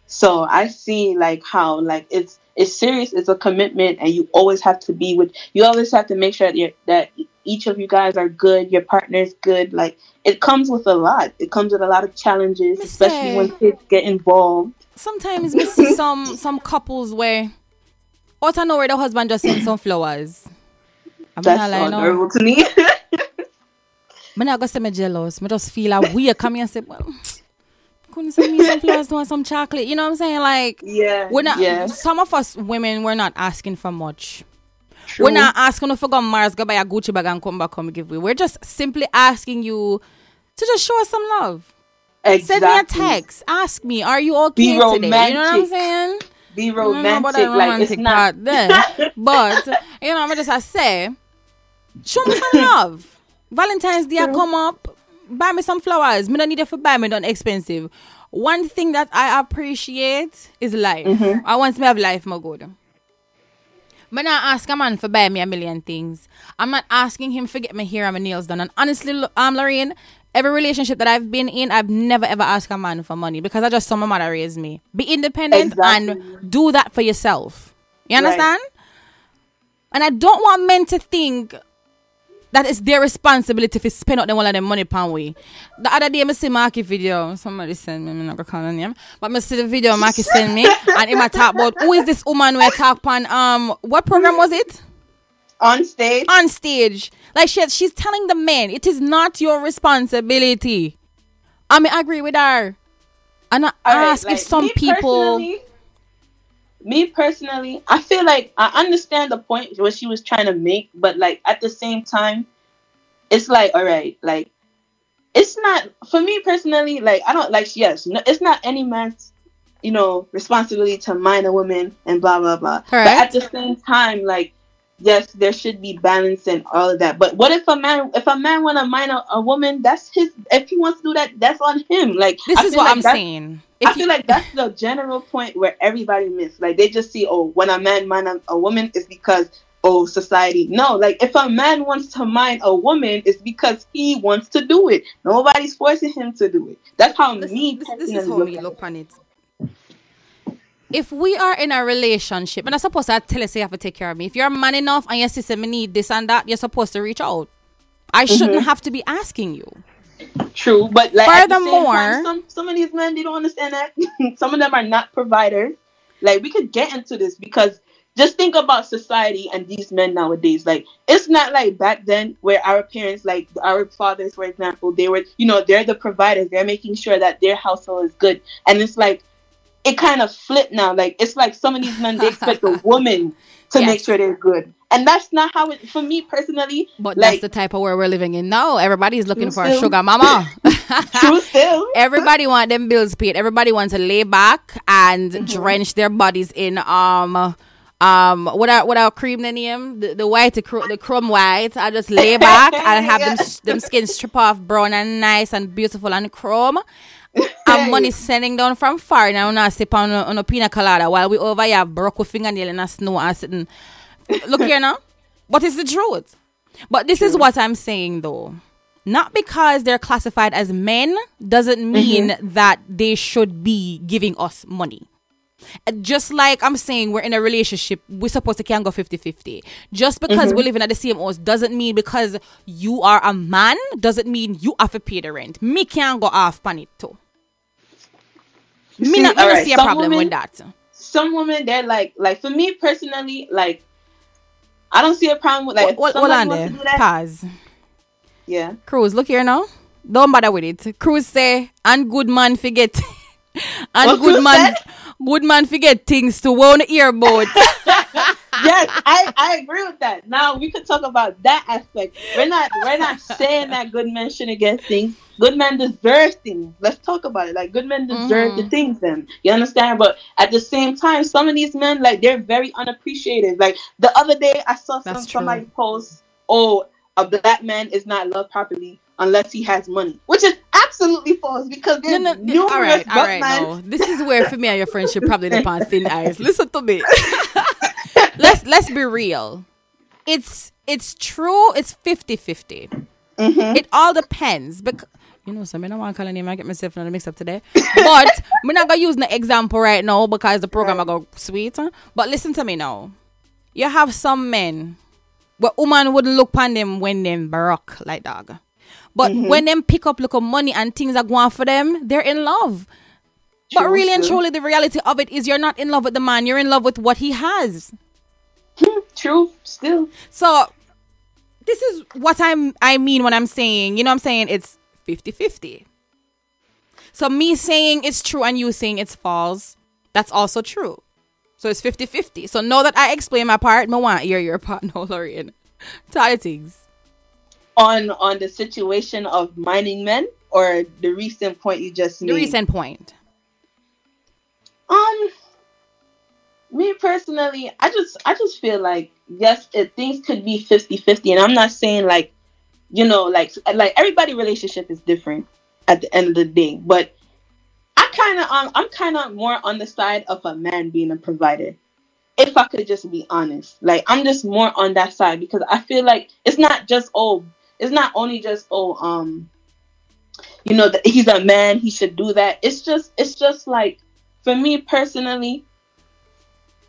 So I see like how like it's it's serious, it's a commitment and you always have to be with you always have to make sure that, you're, that each of you guys are good, your partner's good. Like it comes with a lot. It comes with a lot of challenges, especially when kids get involved. Sometimes we see some some couples where out of nowhere the husband just sends some flowers. I'm not That's like no. to me. I'm not gonna say me jealous. I just feel a weird come here and say, well, couldn't send me some flowers doing some chocolate. You know what I'm saying? Like yeah. we're not yeah. some of us women we're not asking for much. True. We're not asking if we go Mars, go buy a Gucci bag and come back come give away. We're just simply asking you to just show us some love. exactly. Send me a text. Ask me, are you okay Be today? You know what I'm romantic. saying? Be I don't know romantic. that like it's not there. but you know, what I'm just I say, show me some love. Valentine's Day come up, buy me some flowers. Me don't need it for buy me don't expensive. One thing that I appreciate is life. Mm-hmm. I want to have life more good. Me not ask a man for buy me a million things. I'm not asking him for get my hair and my nails done. And honestly, um, Lorraine, every relationship that I've been in, I've never ever asked a man for money because I just saw my mother raise me. Be independent Exactly. and do that for yourself. You Right. understand? And I don't want men to think that it's their responsibility to spend out them all of them money pan way. The other day, I see Marky video. Somebody send me, I'm not gonna call her name, but I see the video Marky send me, and in my talk about who is this woman where talk pan um what program was it? on stage. On stage, like she she's telling the men it is not your responsibility. I mean, I agree with her. And I All right, ask like, if some me people. Me personally, I feel like I understand the point what she was trying to make, but like at the same time, it's like all right, like it's not for me personally. Like I don't like yes, no, it's not any man's you know responsibility to mind a woman and blah blah blah. But at the same time, like yes, there should be balance and all of that. But what if a man if a man want to mind a, a woman? That's his. If he wants to do that, that's on him. Like This I is what like I'm saying. I feel you- like that's the general point where everybody miss. Like they just see, oh, when a man mind a, a woman is because oh society. No, like if a man wants to mind a woman, it's because he wants to do it. Nobody's forcing him to do it. That's how this, me this, this is how at look on it. If we are in a relationship, and I suppose I tell you say you have to take care of me. If you're man enough and your sister me need this and that, you're supposed to reach out. I shouldn't Mm-hmm. have to be asking you. True, but like at the same Furthermore- time, some some of these men they don't understand that. some of them are not providers. Like we could get into this because just think about society and these men nowadays. Like it's not like back then where our parents, like our fathers, for example, they were you know they're the providers. They're making sure that their household is good, and it's like it kind of flipped now. Like it's like some of these men they expect a woman to make sure they're good, and that's not how it. For me personally, But like that's the type of world we're living in now. Everybody's looking for a sugar mama. true still. Everybody want them bills paid. Everybody wants to lay back and Mm-hmm. drench their bodies in um um what I what I cream the name the, the white the, cr- the chrome white. I just lay back and have them them skin strip off brown and nice and beautiful and chrome. And money sending down from far now now sip on a, on a pina colada while we over here broke with fingernail in a snow and sitting. Look here now. What is the truth? But this is what I'm saying though. Not because they're classified as men doesn't mean that they should be giving us money. Just like I'm saying, we're in a relationship, we're supposed to can go 50 50. Just because mm-hmm. we're living at the same house doesn't mean because you are a man, doesn't mean you have to pay the rent. Me can go off on it too. Me See, not, alright, see a some problem women- with that. some women they're like like for me personally like I don't see a problem with like if Hold on there. that, Pause. yeah Cruz, look here now. Don't bother with it. Cruz say, and good man forget. and What good Cruz man, said? Good man forget things to won't hear about. yes, I, I agree with that. Now we could talk about that aspect. We're not we're not saying that good men shouldn't get things. Good men deserve things. Let's talk about it. Like good men deserve Mhm. the things then. You understand? But at the same time, some of these men, like they're very unappreciated. Like the other day I saw some That's true. somebody post, Oh, a black man is not loved properly unless he has money. Which is absolutely false because there's no, numerous all right, all men No, this is where for me and your friendship probably depend thin ice. Listen to me. let's let's be real. It's it's true. It's 50-50. Mhm. It all depends because. You know, so I don't want to call a name. I get myself in a mix up today. But we're not gonna use the example right now because the program I go sweet. But listen to me now. You have some men where woman wouldn't look upon them when them baroque like dog. But Mm-hmm. when them pick up little money and things are going for them, they're in love. but True, really and truly, the reality of it is you're not in love with the man. You're in love with what he has. True, still. So this is what I'm I mean when I'm saying, you know what I'm saying it's 50-50. So me saying it's true and you saying it's false, that's also true. So it's 50-50. So know that I explain my part, I want hear your part no Lorraine. The things. On on the situation of mining men or the recent point you just made? The recent point. Um, me personally, I just I just feel like yes, it, things could be 50-50 and I'm not saying like you know like like everybody relationship is different at the end of the day, but I kind of um, I'm kind of more on the side of a man being a provider. If I could just be honest, like I'm just more on that side because I feel like it's not just oh, it's not only just oh um, you know that he's a man, he should do that. It's just it's just like for me personally,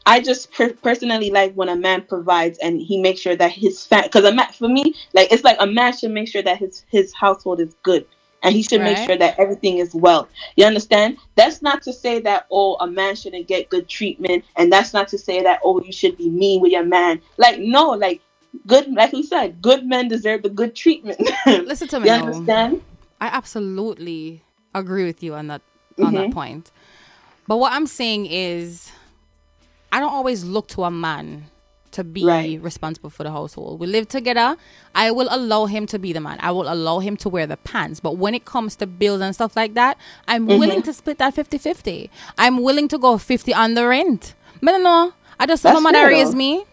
I just per- personally like when a man provides and he makes sure that his fam because a man for me like it's like a man should make sure that his his household is good and he should make sure that everything is well. You understand? That's not to say that oh a man shouldn't get good treatment and that's not to say that oh you should be mean with your man. Like no, like good like we said, good men deserve the good treatment. Listen to me you now. understand? I absolutely agree with you on that on that Mhm. point. But what I'm saying is I don't always look to a man to be Right. responsible for the household. We live together. I will allow him to be the man. I will allow him to wear the pants. But when it comes to bills and stuff like that, I'm Mm-hmm. willing to split that 50-50. I'm willing to go 50 on the rent. But no, no, I just That's mother fair, raised me.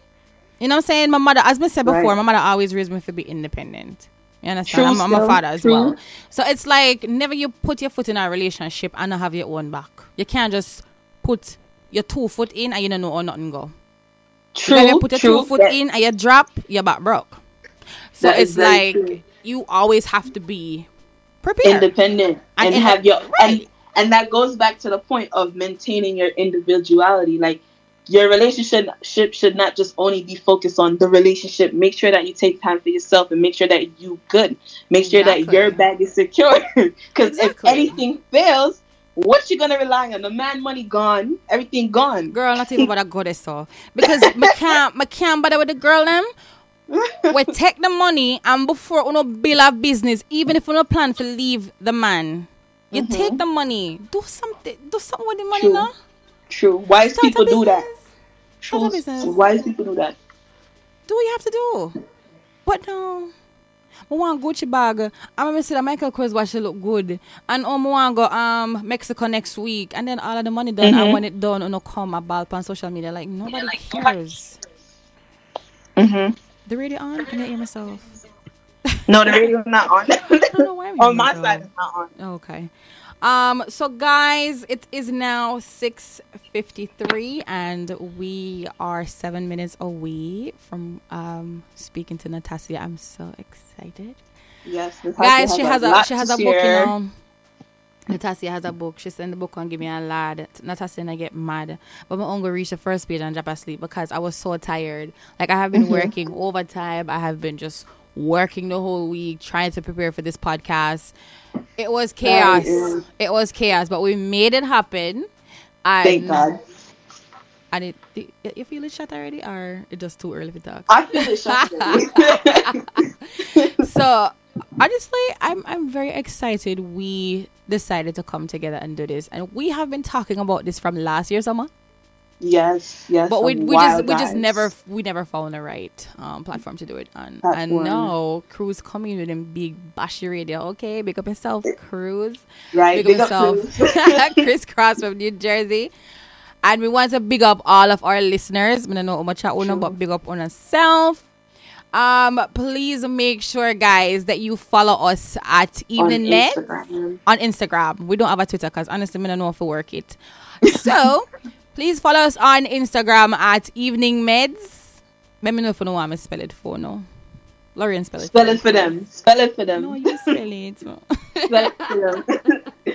You know what I'm saying? My mother, as I said before, Right. my mother always raised me to be independent. You understand? True I'm, I'm a father as True. well. So it's like never you put your foot in a relationship and not have your own back. You can't just put your two foot in and you don't know or nothing go. True, you put your true. two foot That- in and you drop, you're back broke. So it's like true. you always have to be prepared. independent And and, have your and and that goes back to the point of maintaining your individuality like your relationship should not just only be focused on the relationship. Make sure that you take time for yourself and make sure that you good. Make sure that your bag is secure. Because if anything fails what you gonna rely on? The man money gone. Everything gone. Girl, not even about a goddess so because me can't me can't bother with the girl them. we take the money and before uno bill a business, even if uno plan to leave the man, you mm-hmm. take the money, do something, do something with the money True. now. True wise Start people do that business. Start a true wise people do that Do what you have to do. But no. I want Gucci bag. I'm gonna say that Michael Kors watch it look good. And um, I want go um Mexico next week. And then all of the money done. And when it done, you know, come a ball on social media. Like nobody cares. mm-hmm. The radio on? Can I hear myself? no the radio's not on I don't know why on my side it's not on Okay. Um, so guys, it is now 6.53 and we are seven minutes away from um speaking to Natassia. I'm so excited. Yes, guys, she has a she has a book, you know. Natassia has a book. She sent the book and give me a lad. Natassia and I get mad. But my uncle reached the first page and drop asleep because I was so tired. Like I have been working overtime. I have been just working the whole week trying to prepare for this podcast. It was chaos. yeah. It was chaos, but we made it happen. And Thank God. And it, do you feel it shut already, or it just too early to talk? I feel it shut so honestly i'm i'm very excited we decided to come together and do this and we have been talking about this from last year summer Yes, yes. but we we just we just never we never found the right um, platform to do it on. And Platform. now Cruz coming with them big bashy radio. Okay, big up yourself, Cruz. right. Big, Big up yourself. Chris Cross from New Jersey. And we want to big up all of our listeners. I don't know how much I own, Sure. but big up on ourselves. Um, please make sure, guys, that you follow us at Evening Medz on Instagram. We don't have a Twitter because honestly, I don't know if we work it. So please follow us on Instagram at Evening Medz. Let me know if you know how I spell it for no. Lorraine spell it. Spell it for them. Spell it for them. No, you spell it. Spell it for them.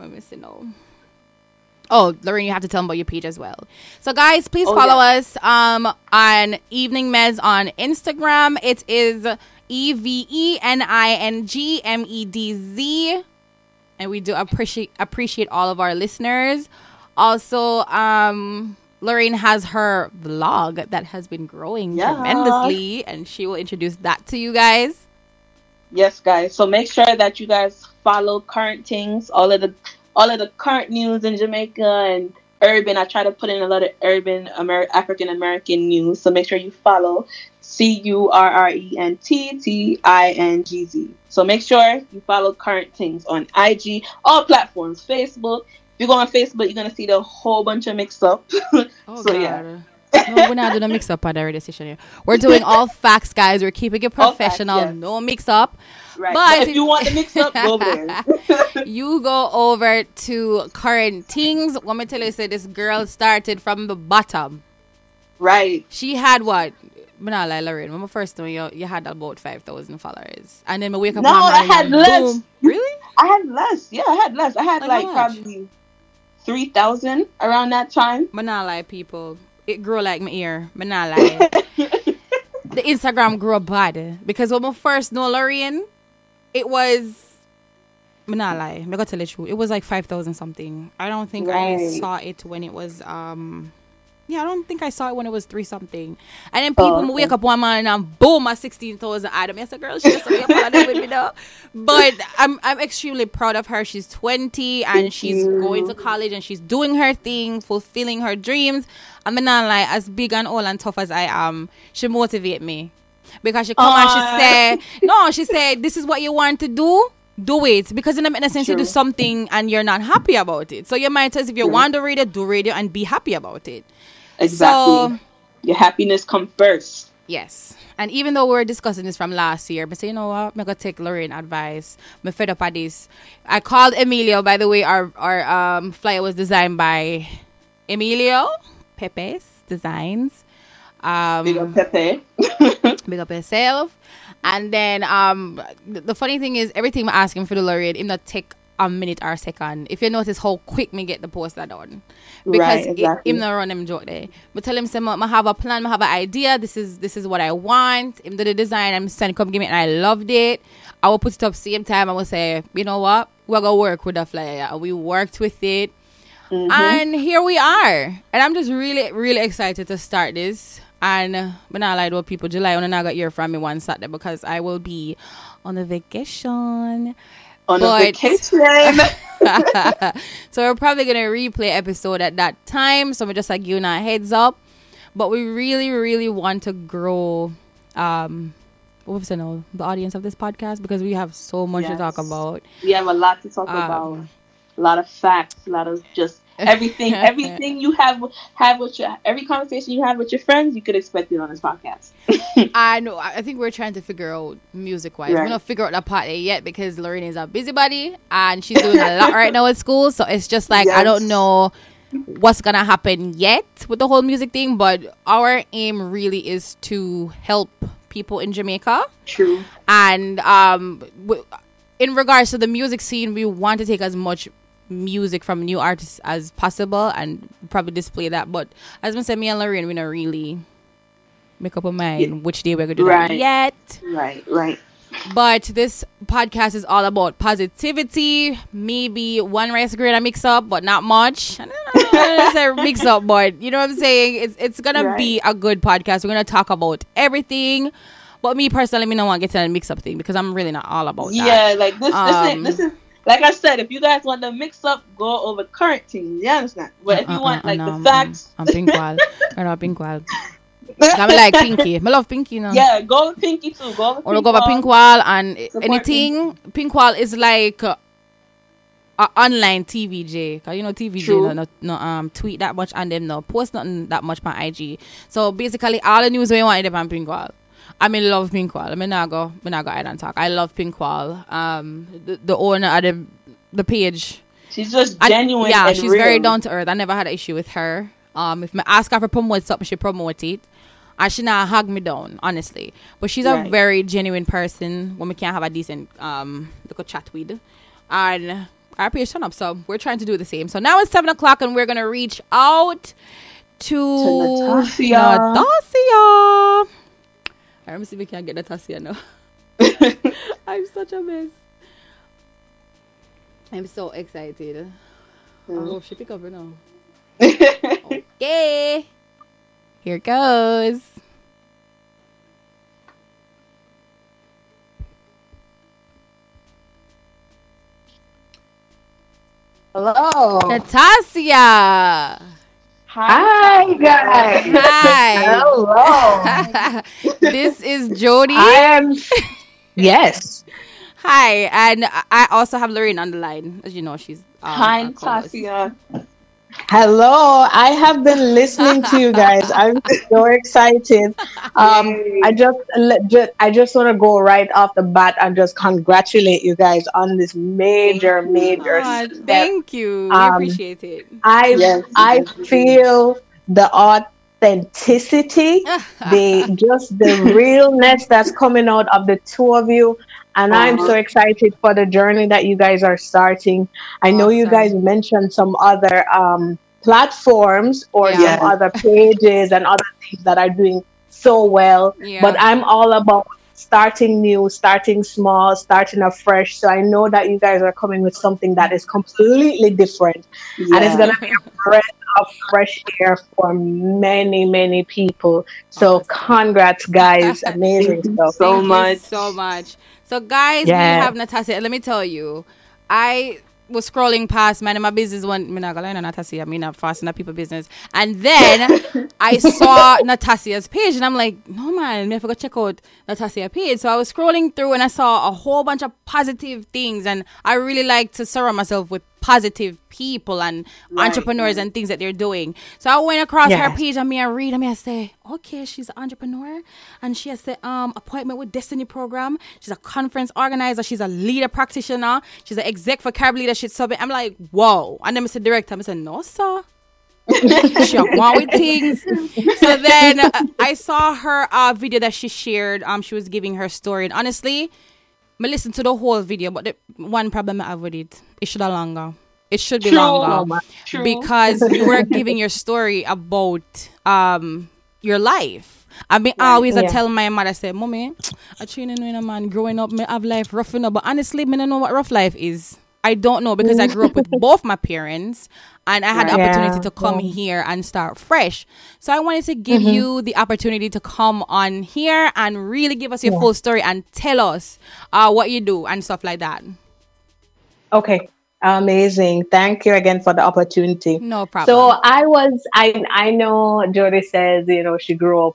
Me see now. Oh, Lorraine, you have to tell them about your page as well. So, guys, please Oh, follow yeah. us um, on Evening Medz on Instagram. It is E V E N I N G M E D Z, and we do appreciate appreciate all of our listeners. Also, um, Lorraine has her vlog that has been growing Yeah. tremendously, and she will introduce that to you guys. Yes, guys. So make sure that you guys follow Current Tingz, all of the all of the current news in Jamaica and urban. I try to put in a lot of urban Amer- African American news. So make sure you follow C U R R E N T T I N G Z. So make sure you follow Current Tingz on IG, all platforms, Facebook. You go on Facebook, you're gonna see the whole bunch of mix up. Oh, so yeah. No, we're not doing a mix up on the radio station here. We're doing all facts, guys. We're keeping it All facts, professional. yes. No mix up. Right. But- But if you want the mix up, go over there. You go over to Current Tingz. Let me tell you, say this girl started from the bottom. right. She had what? I'm not like Lorraine. When I first knew you, you had about five thousand followers, and then I wake up. No, I had less. boom. Really? I had less. Yeah, I had less. I had Like like, probably three thousand around that time. But not lie, people. It grew like my ear. But not lie. the Instagram grew bad because when I first know Lorraine, it was. But not lie. I'm gonna tell you. It was like five thousand something. I don't think I saw it when it was um. Yeah, I don't think I saw it when it was three something. And then people Oh, okay. wake up one morning and boom, my sixteen thousand item. Yes, a girl, up all with me now. But I'm I'm extremely proud of her. She's twenty and Thank she's you. going to college and she's doing her thing, fulfilling her dreams. I mean, not like as big and old and tough as I am, she motivate me because she come and she say, no, she said, this is what you want to do. Do it because in a in a sense you do something and you're not happy about it. So you might as if you want to read radio, do radio and be happy about it. Exactly. So Your happiness come first. Yes. And even though we were discussing this from last year, but say, you know what, I'm gonna take Lorraine advice. I'm fed up at this. I called Emilio, by the way, our our um flyer was designed by Emilio Pepe's Designs. Um Big up Pepe. big up yourself. And then um the, the funny thing is everything I'm asking for the Lorraine, it not take a minute or a second. If you notice how quick me get the poster done. Because Right, it- him not run him joke there. But tell him say I have a plan, I have an idea, this is this is what I want. Him do the design, I'm saying come give me and I loved it. I will put it up same time, I will say, you know what? We're gonna work with the flyer. We worked with it. Mm-hmm. And here we are. And I'm just really, really excited to start this. And but not like what people July when I got hear from me one Saturday because I will be on a vacation. On But- a vacation. so we're probably gonna replay episode at that time. So we're just like giving a heads up. But we really, really want to grow um what was it now? The audience of this podcast because we have so much to talk about. we have a lot to talk Um, about. A lot of facts, a lot of just everything everything you have have with your every conversation you have with your friends, you could expect it on this podcast. I know. I think we're trying to figure out music wise. We're not figure out that part yet because Lorraine is a busybody and she's doing a lot right now at school. So it's just like I don't know what's gonna happen yet with the whole music thing. But our aim really is to help people in Jamaica True. and um w- in regards to the music scene we want to take as much music from new artists as possible and probably display that but as I said me and Lorraine we not really make up our mind Yeah. which day we're gonna do that Right. yet Right, right. but this podcast is all about positivity maybe one rice grain a mix up but not much I don't know, say mix up but you know what I'm saying it's it's gonna be a good podcast we're gonna talk about everything but me personally, me don't want to get to that mix up thing because I'm really not all about that. Yeah, like this. This, Um, this is like I said, if you guys want to mix up, go over Current Tingz. You understand? But if you Uh-uh, want like no, the I'm- facts, I'm, I'm pink wall. I know pink wall. I like pinky. I love pinky now. yeah, go with Pinky too. Go with Or Pink go over pink wall and Support anything. Pink wall is like uh, a online TVJ. Cause you know TVJ True. no, no um tweet that much and them no post nothing that much on IG. So basically all the news we want is on pink wall. I mean love pink wall. I mean I go I not go ahead and talk. I love pink wall. Um the, the owner of the the page She's just genuine. yeah, and she's very down to earth. I never had an issue with her. Um, if I ask her for promote something, she promote it. And she not hug me down, honestly. But she's a very genuine person when we can't have a decent um little chat with. And our page turn up, so we're trying to do the same. So now it's seven o'clock, and we're gonna reach out to, Natassia. Natassia. Let me see if we can get Natassia now. I'm such a mess. I'm so excited. I hope oh, she pick up her now. Okay. Here goes. Hello. Natassia. Hi, guys. Hi. Hello. this is Jody. I am. Yes. Hi. And I- I also have Lorraine on the line. As you know, she's um, Hi, a. Tasia. Hello. I have been listening to you guys. I'm so excited. Um, I just, just, I just want to go right off the bat and just congratulate you guys on this major, major Aw, step. thank you. we Um, appreciate it. I Yes, I yes, yes. feel the authenticity, the just the realness that's coming out of the two of you. And I'm so excited for the journey that you guys are starting. I know you guys mentioned some other um, platforms or Yeah. some other pages and other things that are doing so well. Yeah. But I'm all about starting new, starting small, starting afresh. So I know that you guys are coming with something that is completely different and it's gonna be a breath of fresh air for many, many people. So congrats, guys! Amazing stuff. so Thank you much. so much. So, guys, Yeah. we have Natasha. Let me tell you, I was scrolling past man in my business one me not gonna lie Natasha, I mean I'm fast in people business. And then I saw Natasha's page and I'm like, no man, me have to go check out Natasha's page. So I was scrolling through and I saw a whole bunch of positive things and I really like to surround myself with positive people and entrepreneurs and things that they're doing. So I went across her page and me I read and me I say, okay, she's an entrepreneur and she has the um appointment with Destiny program. She's a conference organizer. She's a leader practitioner. She's an exec for Carib Leadership Summit. I'm like, whoa. And then Mr. Director, I said, no, sir. she want with things. So then uh, I saw her uh, video that she shared. Um, she was giving her story, and honestly, I listen to the whole video, but the one problem I have with it, it should have longer. It should be True. longer True. because you were giving your story about um your life. I mean, I always I tell my mother, I say, "Mommy, I training in a man growing up, me have life rough enough, but honestly, me don't know what rough life is. I don't know because I grew up with both my parents, and I had the opportunity Yeah, to come yeah. here and start fresh. So I wanted to give Mm-hmm. you the opportunity to come on here and really give us your full story and tell us uh, what you do and stuff like that. Okay, amazing. Thank you again for the opportunity. No problem. So I was, I I know Jody says, you know, she grew up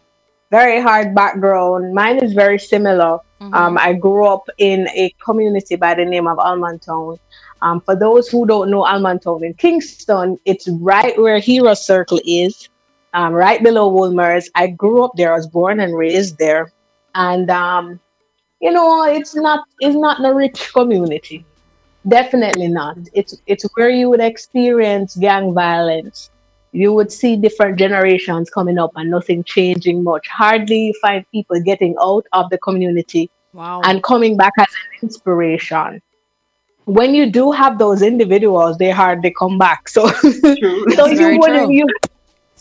very hard background. Mine is very similar. Um, I grew up in a community by the name of Allman Town. Um, for those who don't know Allman Town in Kingston, it's right where Hero Circle is, um, right below Wolmer's. I grew up there. I was born and raised there, and um, you know, it's not it's not a rich community. Definitely not. It's it's where you would experience gang violence. You would see different generations coming up and nothing changing much. Hardly you find people getting out of the community wow. and coming back as an inspiration. When you do have those individuals, they hardly come back. So, so you wouldn't true. you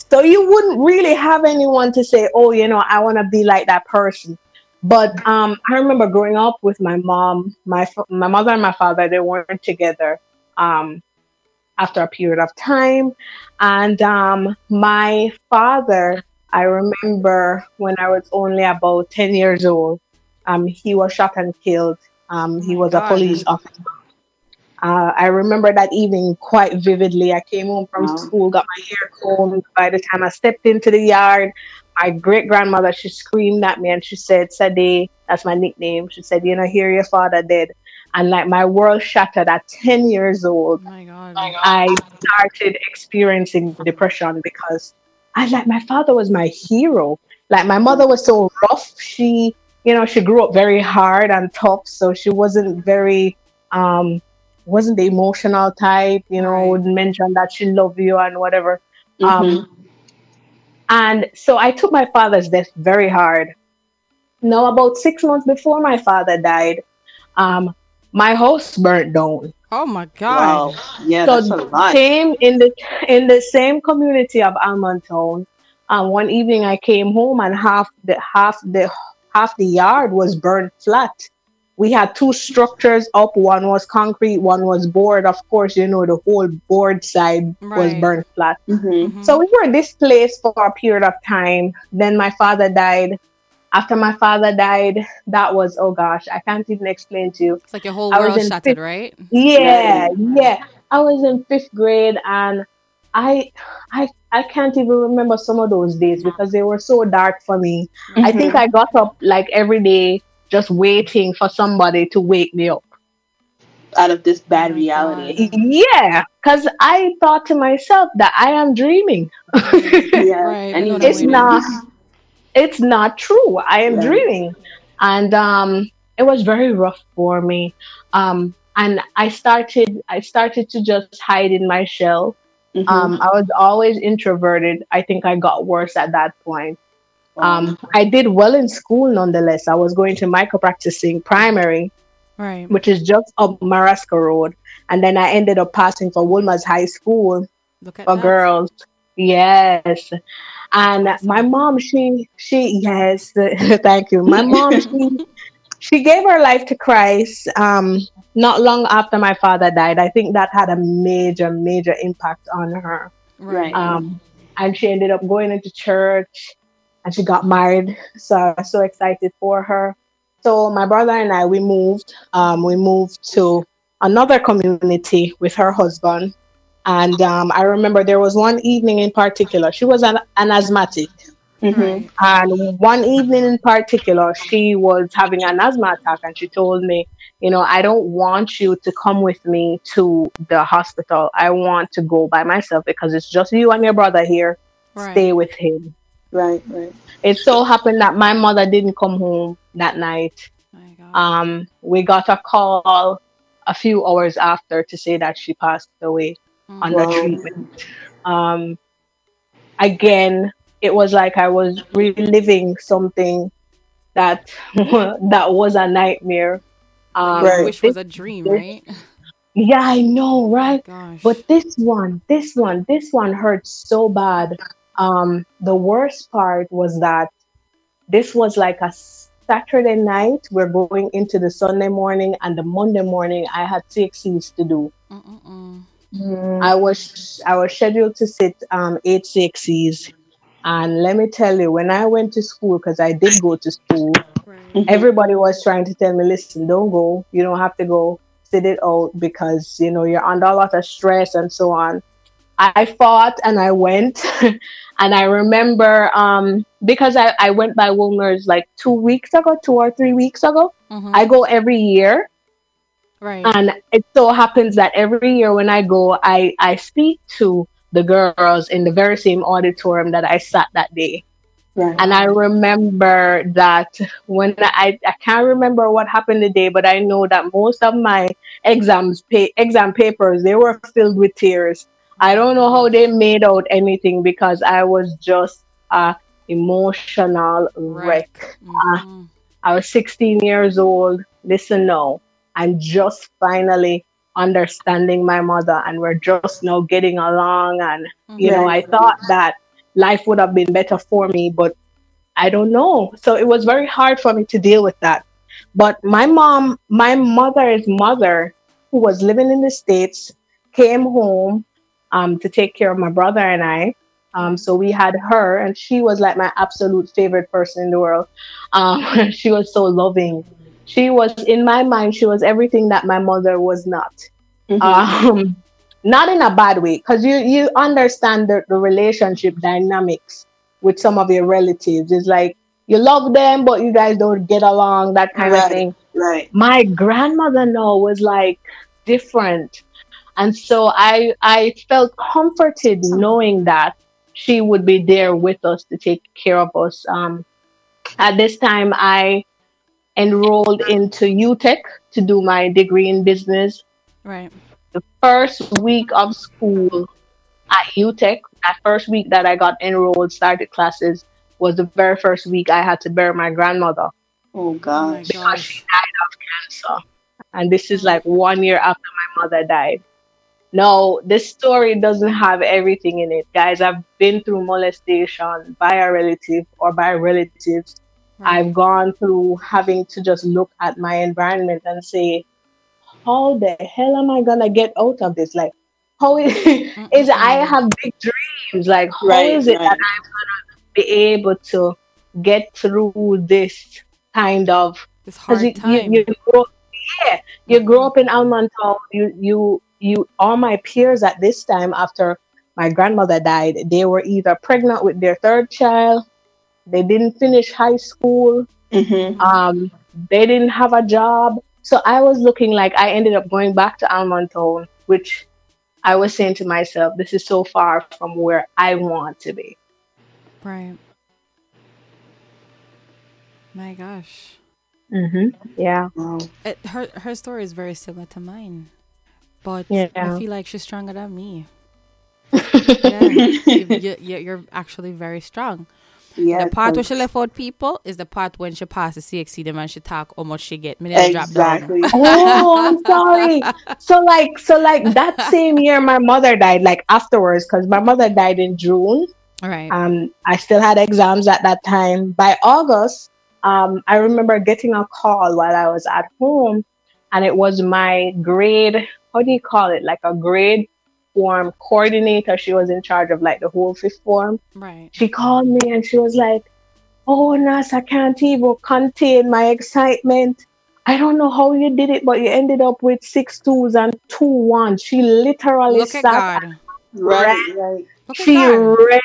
so you wouldn't really have anyone to say, "Oh, you know, I want to be like that person." But um, I remember growing up with my mom, my my mother and my father. They weren't together um, after a period of time, and um, my father. I remember when I was only about ten years old. Um, he was shot and killed. Um, he my was a God. police officer, Uh, I remember that evening quite vividly. I came home from Wow. school, got my hair combed. By the time I stepped into the yard, my great grandmother she screamed at me and she said, "Sade," that's my nickname. She said, "You know, here your father dead," and like my world shattered at ten years old. Oh my god. I started experiencing depression because I like my father was my hero. Like my mother was so rough. She, you know, she grew up very hard and tough, so she wasn't very um wasn't the emotional type, you know, Right. would mention that she loved you and whatever. Mhm. Um and so I took my father's death very hard. Now about six months before my father died, um, my house burnt down. Oh my god. Wow. Yeah, So that's a lot. same in the in the same community of Allman Town. Um, one evening I came home and half the half the half the yard was burned flat. We had two structures up. One was concrete, one was board. Of course, you know the whole board side was Right. burned flat. hmm Mhm. So we were displaced for a period of time. Then my father died. After my father died, that was oh gosh, I can't even explain to you. it's like your whole I world shattered, fifth- right? Yeah, yeah. I was in fifth grade and I I I can't even remember some of those days because they were so dark for me. I mm-hmm. think I got up like every day just waiting for somebody to wake me up. Out of this bad Oh reality. Yeah, because I thought to myself that I am dreaming. Yeah. Right, And know you that it's not it's not true i am Yeah. dreaming and um it was very rough for me um and i started i started to just hide in my shell Mhm. um i was always introverted i think i got worse at that point um i did well in school nonetheless i was going to Mico practicing primary Right. which is just up Marescaux Road. And then I ended up passing for Wolmer's High School, Look at for that. girls. Yes. And my mom, she she yes, thank you. My mom, she she gave her life to Christ um not long after my father died. I think that had a major, major impact on her. Right. Um and she ended up going into church and she got married. So I was so excited for her. So my brother and I we moved. Um we moved to another community with her husband. And um, I remember there was one evening in particular. She was an, an asthmatic. Mhm. And one evening in particular, she was having an asthma attack, and she told me, You know, I don't want you to come with me to the hospital. I want to go by myself because it's just you and your brother here. Right. Stay with him. Right. Right. It so happened that my mother didn't come home that night. Um, we got a call a few hours after to say that she passed away. Under Wow. treatment. Um, again, it was like I was reliving something that that was a nightmare. Um, You Right. wish was a dream, this- right? Yeah, I know, right? Gosh. But this one, this one, this one hurt so bad. Um, the worst part was that this was like a Saturday night. We're going into the Sunday morning, and the Monday morning I had CXCs to do. Mm-mm-mm. I was I was scheduled to sit um, eight CXCs, and let me tell you, when I went to school, because I did go to school, Right. everybody was trying to tell me, listen, don't go. You don't have to go. Sit it out because you know you're under a lot of stress and so on. I fought and I went, and I remember um, because I, I went by Wolmer's like two weeks ago, two or three weeks ago. Mhm. I go every year, right. and it so happens that every year when I go, I I speak to the girls in the very same auditorium that I sat that day. Right. And I remember that when I, I can't remember what happened the day, but I know that most of my exams, pa- exam papers, they were filled with tears. I don't know how they made out anything because I was just a emotional wreck. Mhm. I was 16 years old. Listen now, I'm just finally understanding my mother, and we're just now getting along. And you know, I thought that life would have been better for me, but I don't know. So it was very hard for me to deal with that. But my mom, my mother's mother, who was living in the States, came home um, to take care of my brother and I. Um, so we had her, and she was like my absolute favorite person in the world. Um, she was so loving. She was, in my mind, she was everything that my mother was not. Um, not in a bad way, because you you understand the, the relationship dynamics with some of your relatives. It's like you love them, but you guys don't get along, that kind of thing. Right. My grandmother no was like different. And so I I felt comforted knowing that she would be there with us to take care of us. Um, at this time, I enrolled into UTech to do my degree in business. Right. The first week of school at UTech, that first week that I got enrolled, started classes, was the very first week I had to bury my grandmother Oh Oh my gosh. because she died of cancer. And this is like one year after my mother died. No, this story doesn't have everything in it. Guys, I've been through molestation by a relative or by relatives. I've mm-hmm. gone through having to just look at my environment and say, how the hell am I gonna get out of this? Like, how is, is I have big dreams? Like, how is Right, it right. that I'm gonna be able to get through this kind of This hard you, time. you, you grow, yeah, you grow up in Allman Town. You, you, you. All my peers at this time, after my grandmother died, they were either pregnant with their third child, they didn't finish high school, Mm-hmm. um, they didn't have a job. So I was looking like I ended up going back to Allman Town, which I was saying to myself, this is so far from where I want to be. right. My gosh. Mm-hmm. Yeah. Wow. It, her her story is very similar to mine, but Yeah. I feel like she's stronger than me. yeah, you, you, you- you're actually very strong. Yeah. the part where she left out people is the part when she passes CXC them and she talk how much she get. Me Exactly. oh, I'm sorry. So like, so like that same year, my mother died. Like afterwards, because my mother died in June. down. Right. Um, I still had exams at that time. By August, um, I remember getting a call while I was at home, and it was my grade. How do you call it? Like a grade form coordinator. She was in charge of like the whole fifth form right. she called me and she was like, Oh, Nas, I can't even contain my excitement. I don't know how you did it, but you ended up with six twos and two ones. She literally Look at sat, God. Right. Right. Look at she God. read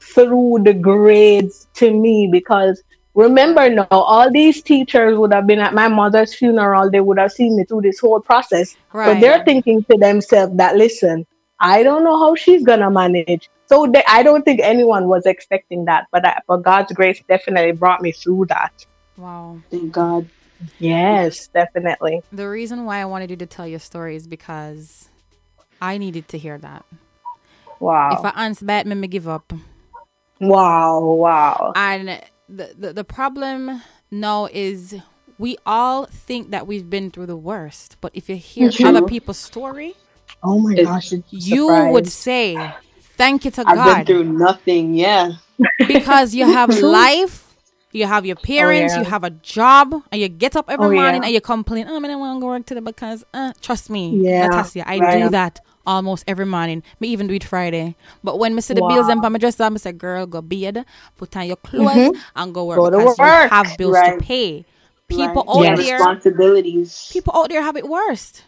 through the grades to me because remember now, all these teachers would have been at my mother's funeral. They would have seen me through this whole process. Right. But they're thinking to themselves that, listen, I don't know how she's gonna manage. So they, I don't think anyone was expecting that, but I, but God's grace definitely brought me through that. Wow. Thank God. Yes, definitely. The reason why I wanted you to tell your story is because I needed to hear that. Wow. If I answer bad, me me give up. wow. Wow. And the, the the problem now is we all think that we've been through the worst, but if you hear True. other people's story, Oh my It's- gosh. you surprise. would say, "Thank you to God. I've been through nothing. Yeah. because you have life. You have your parents, yeah. you have a job, and you get up every Oh, morning yeah. and you complain, oh, I don't want to go work today because, uh, trust me, Yeah, Natasha, I right. do that almost every morning. Me even do it Friday. But when me see the bills and my dress down, I say, girl, go bed, put on your clothes, and go work Mm-hmm. Go because you have bills Right. to pay. People right. out Yeah, there, responsibilities. people out there have it worst.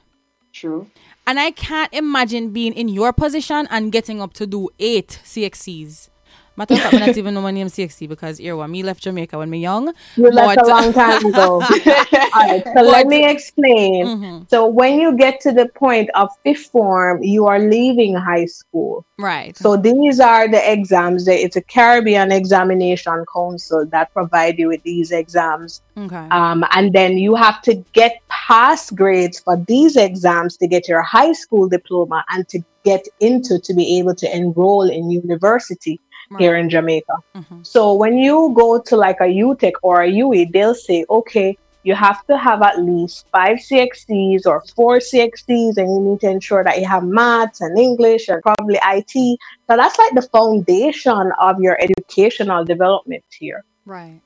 True. And I can't imagine being in your position and getting up to do eight CXCs. Matter of fact, I not even know my name CXC because here one me left Jamaica when me young. You left a long time ago. All right, so let me explain. Mhm. So when you get to the point of fifth form, you are leaving high school. Right. So these are the exams. It's a Caribbean Examination Council that provide you with these exams. okay. Um, and then you have to get pass grades for these exams to get your high school diploma and to get into to be able to enroll in university here in Jamaica. Mhm. So when you go to like a UTech or a UWI, they'll say, okay, you have to have at least five CXCs or four CXCs, and you need to ensure that you have maths and English and probably IT. So that's like the foundation of your educational development here. Right.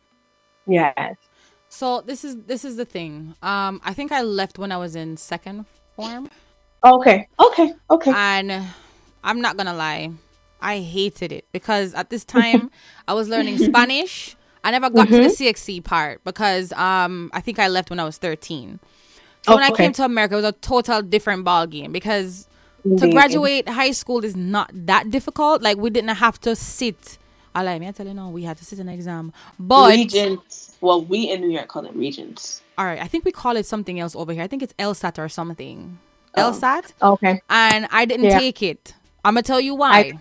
Yes. So this is this is the thing. Um, I think I left when I was in second form, Okay. Okay. Okay. and I'm not gonna lie, I hated it because at this time I was learning Spanish. I never got to the CXC part because um I think I left when I was 13. So when I Okay. came to America, it was a total different ball game because to graduate high school is not that difficult. Like we didn't have to sit. I like me. I tell you no, we had to sit an exam. But Regents. Well, we in New York call it regents. all right, I think we call it something else over here. I think it's LSAT or something. Oh. LSAT, Okay. and I didn't Yeah. take it. I'm gonna tell you why.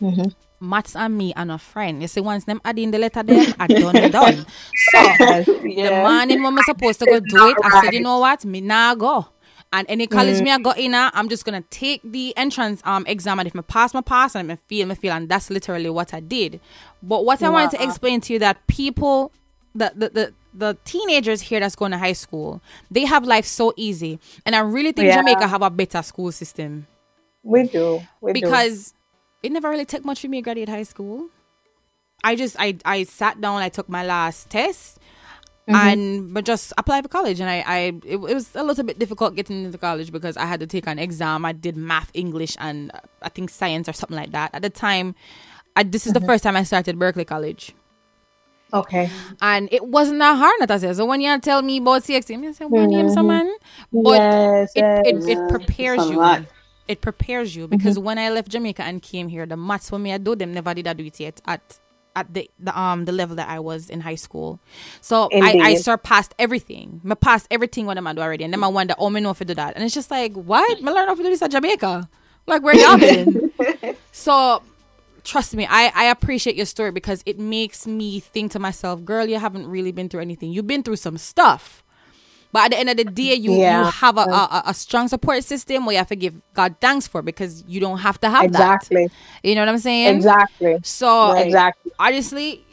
Mhm. Maths and me and a friend. You see, once them add in the letter them, I done it done. So the morning when I'm supposed to go do it, I said, you know what, me nah go. And any college me I got in, I'm just gonna take the entrance um exam, and if I pass, my pass, and if I feel, me feel, and that's literally what I did. But what I wanted to explain to you that people, the the the the teenagers here that's going to high school, they have life so easy, and I really think Yeah. Jamaica have a better school system We do. We do. Because it never really took much for me to graduate high school. I just I I sat down, I took my last test, mm-hmm. and but just applied for college, and I I it, it was a little bit difficult getting into college because I had to take an exam. I did math, English, and uh, I think science or something like that. At the time, I, this is the mm-hmm. first time I started Berkeley College. Okay. And it wasn't that hard, not I say. So when you tell me about CXC, I say, one name someone. Mm-hmm. But yes. it, it, yes. it prepares you. lot. It prepares you because when I left Jamaica and came here, the maths for me I do them never did I do it yet at at the, the um the level that I was in high school. So I, I surpassed everything. I passed everything what I'm do already. And then I wonder, oh me know if I do that. And it's just like, what? I learn how to do this at Jamaica. Like where y'all been? so trust me, I, I appreciate your story because it makes me think to myself, girl, you haven't really been through anything. You've been through some stuff. But at the end of the day, you, you have a, a, a strong support system where you have to give God thanks for because you don't have to have exactly. that. You know what I'm saying? Exactly. So. Exactly. honestly,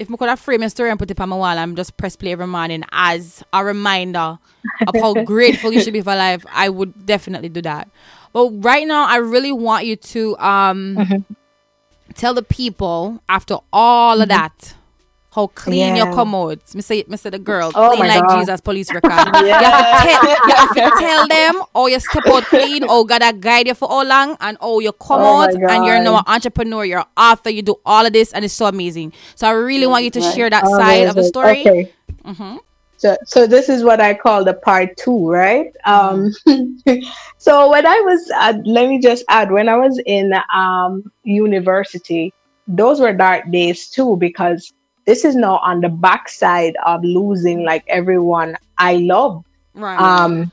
if I could have framed a story and put it on my wall, I'm just press play every morning as a reminder of how grateful you should be for life. I would definitely do that. But right now, I really want you to um Mm-hmm. tell the people after all of that. How clean your commodes. Me say, me say the girl, Oh clean like God. Jesus police record. you, have to tell, you have to tell them, oh, you step out clean, oh, God, I guide you for all long, and oh, you come Oh out, and you're now an entrepreneur, you're after you do all of this, and it's so amazing. So I really want you to share that side of the story. Okay. Mm-hmm. So, so this is what I call the part two, right? Um, so when I was, uh, let me just add, when I was in um, university, those were dark days too, because this is now on the backside of losing like everyone I love. Right. Um,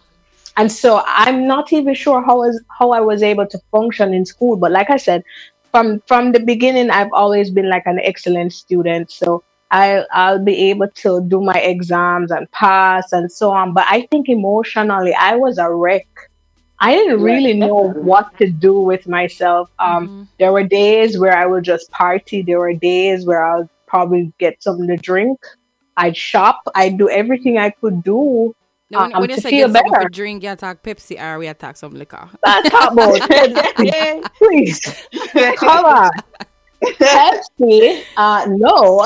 and so I'm not even sure how was how I was able to function in school. But like I said, from from the beginning, I've always been like an excellent student. So I I'll be able to do my exams and pass and so on. But I think emotionally, I was a wreck. I didn't really know what to do with myself. Um, There were days where I would just party. There were days where I'll probably get something to drink. I'd shop. I'd do everything I could do No, when, um, when you say feel get something better. drink, you attack Pepsi or we attack some liquor. That's talk about please. Come on. Pepsi, uh, no.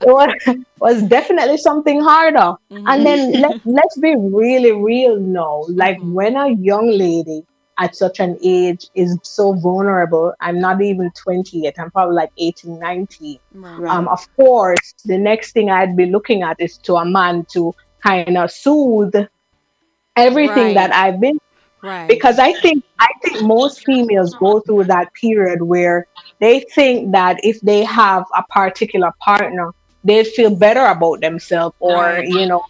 it was, definitely something harder. And then let, let's be really real now. Like when a young lady at such an age is so vulnerable, I'm not even 20 yet, I'm probably like 18, 19. Right. Um, of course, the next thing I'd be looking at is to a man to kind of soothe everything Right. that I've been right. because I think I think most females go through that period where they think that if they have a particular partner, they feel better about themselves, or you know,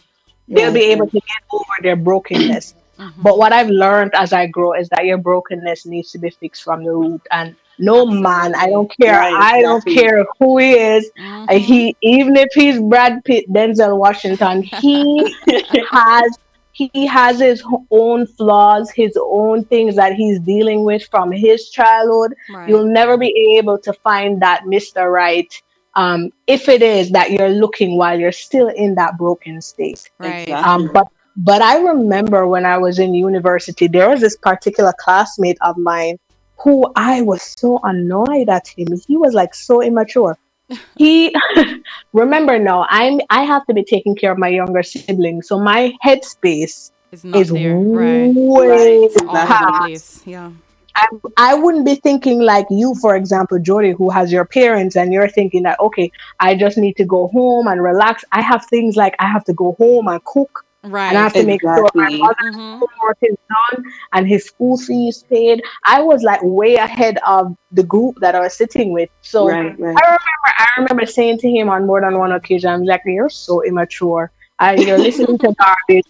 they'll be able to get over their brokenness. Mm-hmm. But what I've learned as I grow is that your brokenness needs to be fixed from the root, and no man, I don't care, Right, I don't exactly. care who he is, Mhm. uh, he even if he's Brad Pitt, Denzel Washington, he has he has his own flaws, his own things that he's dealing with from his childhood. Right. You'll never be able to find that Mr. Right. Um, if it is that you're looking while you're still in that broken state. right. Um, but but I remember when I was in university, there was this particular classmate of mine who I was so annoyed at him. He was like so immature. He remember now I'm I have to be taking care of my younger siblings, so my headspace not is there. Right. way Right. All over the past. place. Yeah. I, I wouldn't be thinking like you, for example, Jody, who has your parents, and you're thinking that, okay, I just need to go home and relax. I have things like I have to go home and cook. Right. And I have to make sure my Exactly. mother's Mhm. homework is done and his school fees paid. I was like way ahead of the group that I was sitting with. So right, right. I remember I remember saying to him on more than one occasion, I'm like, You're so immature. I, you're listening to garbage.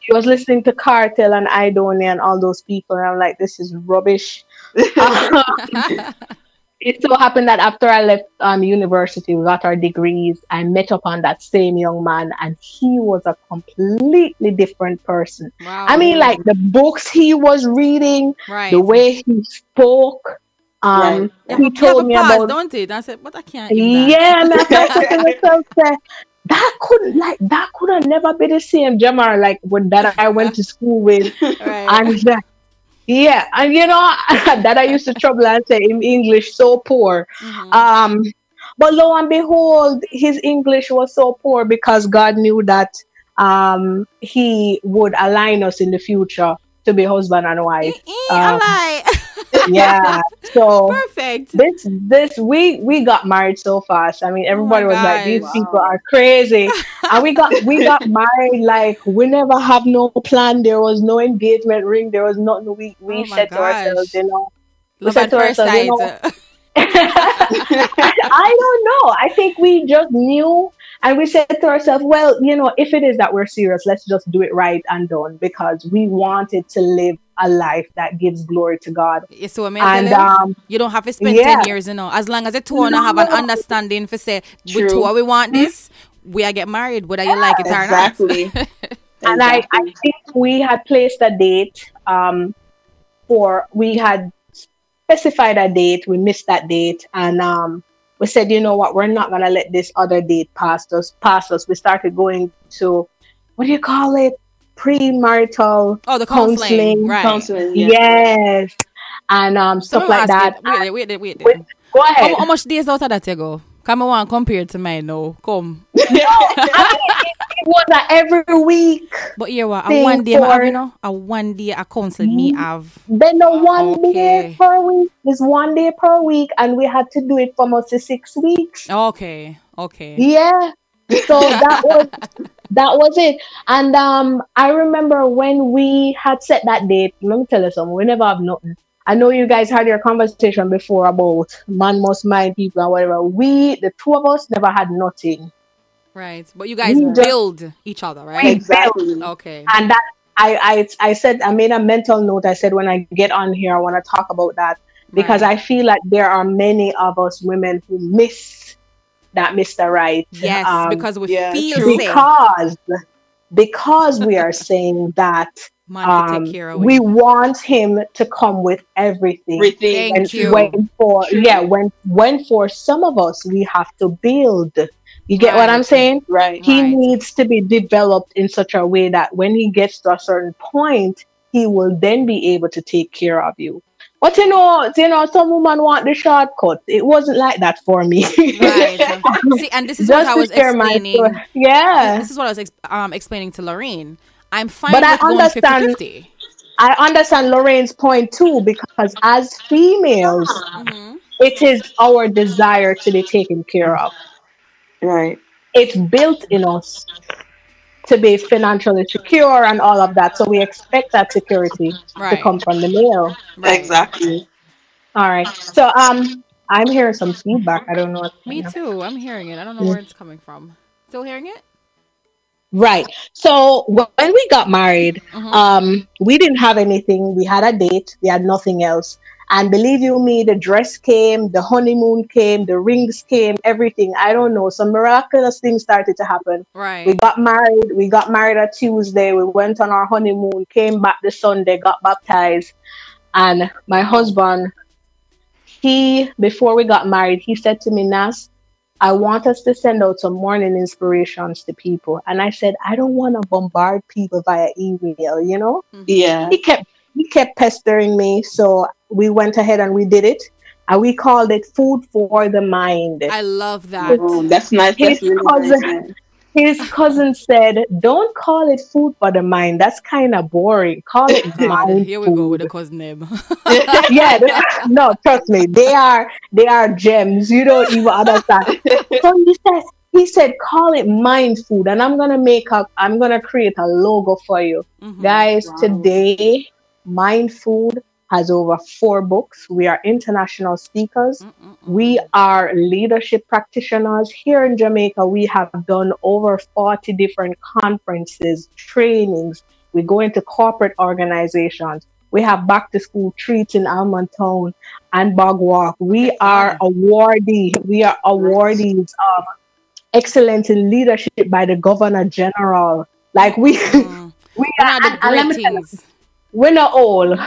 He was listening to Kartel and Idonia and all those people. And I'm like, This is rubbish. it so happened that after I left um, university, we got our degrees. I met up on that same young man, and he was a completely different person. Wow. I mean, like the books he was reading, right. the way he spoke. Um, You he have, to- you have told me pause, about don't it? I said, but I can't. yeah, and I started to myself, say, that couldn't like that could have never been the same Jamar like when that I went to school with Right. and uh, yeah, and you know that I used to trouble and say in English so poor. Mhm. Um, but lo and behold, his English was so poor because God knew that um, He would align us in the future to be husband and wife. I um. Yeah, so Perfect. this this we we got married so fast. I mean, oh everybody was like, "These gosh. people are crazy," and we got we got married like we never have no plan. There was no engagement ring. There was nothing. We we Oh said to ourselves, you know. we Love said to ourselves, you know, I don't know. I think we just knew and we said to ourselves, well, you know, if it is that we're serious, let's just do it right and done because we wanted to live a life that gives glory to God. You see what I And um, you don't have to spend yeah. 10 years, you know. As long as the two wanna have an understanding for say, we True. two, we want this, we are get married, whether you like it or Exactly. not. and I, I think we had placed a date um, for, we had specified a date, we missed that date, and um, we said, you know what, we're not going to let this other date pass us. Pass us. We started going to, what do you call it? Premarital oh, the counseling. Counseling, Right. Counseling, yeah. Yes. And um, So stuff let me like that. you- Wait, wait, wait, wait. Wait, Go ahead. How, how much days out of that you go? Come on, compare it to mine now. Come. I mean, it, it was a every week. But here, what? A one day, I have, for- you know? A one day, a counsel me have. Then the one Okay. day per week is one day per week, and we had to do it for almost six weeks. Okay, okay. Yeah. So that was that was it. And um I remember when we had set that date, let me tell you something, we never have nothing. I know you guys had your conversation before about man must mind people and whatever. We the two of us never had nothing. Right. But you guys We just- build each other, right? Exactly. Okay. And that I, I I said I made a mental note. I said when I get on here, I want to talk about that because Right. I feel like there are many of us women who miss that Mr. Right. Yes, um, because we yeah, feel true. safe. because because we are saying that um, take care of we want him to come with everything. Everything. Thank And you. when for True. yeah, when when for some of us we have to build. You get what I'm saying? Right. He Right. needs to be developed in such a way that when he gets to a certain point, he will then be able to take care of you. But you know, you know, some women want the shortcut. It wasn't like that for me. Right. See, and this is what I was explaining. Yeah. This is what I was ex- um, explaining to Lorraine. I'm fine But I with going understand- 50 I understand Lorraine's point too, because as females, hmm it is our desire to be taken care of. Right. It's built in us to be financially secure and all of that. So we expect that security to come from the male. Right. Exactly. All right. So um I'm hearing some feedback. I don't know what Me too. I'm hearing it. I don't know Mm. where it's coming from. Still hearing it? Right. So when we got married, Mhm. um, we didn't have anything. We had a date. We had nothing else. And believe you me, the dress came, the honeymoon came, the rings came, everything. I don't know. Some miraculous things started to happen. Right. We got married. We got married on Tuesday. We went on our honeymoon, came back the Sunday, got baptized. And my husband, he, before we got married, he said to me, Nas, I want us to send out some morning inspirations to people. And I said, I don't want to bombard people via email, you know? Mm-hmm. Yeah. He kept he kept pestering me. So we went ahead and we did it. And we called it Food for the Mind. I love that. Oh, that's nice. That's His really cousin- nice. His cousin said, Don't call it food for the mind. That's kind of boring. Call it God, mind. here we go with the cousin name. yeah, no, trust me, they are they are gems. You don't even understand. So he says, he said, call it mind food. And I'm gonna make up I'm gonna create a logo for you. Mhm. Guys, Wow. today Mind Food has over four books. We are international speakers. Mm-mm-mm. We are leadership practitioners here in Jamaica. We have done over 40 different conferences, trainings. We go into corporate organizations. We have back to school treats in Allman Town and Bog Walk. We are awardee. We are awardees of excellence in leadership by the Governor General. Like we, Mm. we are, of the and- and let great me tell you, we're not old.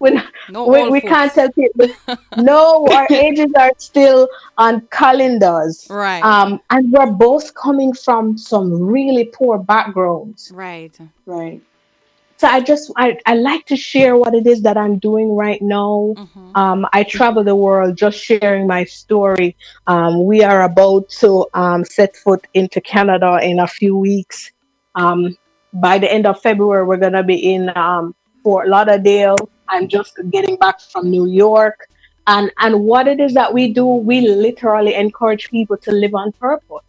We're No we, we can't tell people. no, our ages are still on calendars. Right. Um, and we're both coming from some really poor backgrounds. right. Right. So I just I, I like to share what it is that I'm doing right now. Mhm. Um, I travel the world just sharing my story. Um, we are about to um, set foot into Canada in a few weeks. Um, by the end of February, we're going to be in um, Fort Lauderdale. I'm just getting back from New York. And, and what it is that we do, we literally encourage people to live on purpose.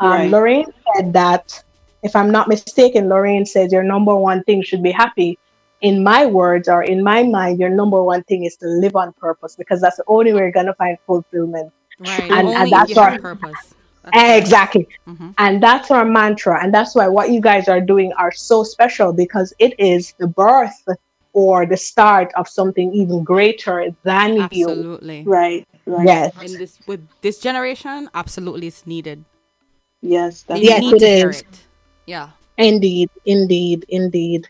Um, Right. Lorraine said that, if I'm not mistaken, Lorraine says your number one thing should be happy in my words or in my mind, your number one thing is to live on purpose because that's the only way you're gonna find fulfillment. Right. And- Only and that's our- purpose. That's right. Exactly. Mhm. And that's our mantra. And that's why what you guys are doing are so special because it is the birth or the start of something even greater than you. Absolutely. Right. Right. Yes. In this with this generation, absolutely it's needed. Yes. They That's Yes, need it to hear is. it. Yeah. Indeed, indeed, indeed.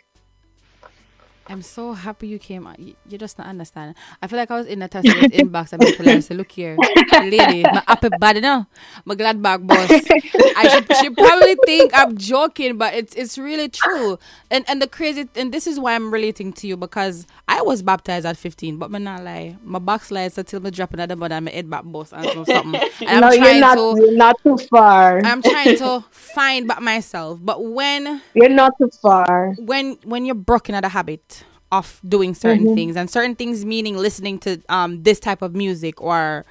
I'm so happy you came. out. You, you just not understand. I feel like I was in Natassia's inbox and people like say, "Look here, lady, my happy body now, my glad bag boss." I should, she probably think I'm joking, but it's it's really true. And and the crazy and this is why I'm relating to you because I was baptized at 15, but me not lie, my backslides until me drop another mud and my head back boss and so something. And I'm no, you're not. to You're not too far. I'm trying to find back myself, but when you're not too far. when when you're broken at a habit of doing certain Mm-hmm. things and certain things meaning listening to um this type of music or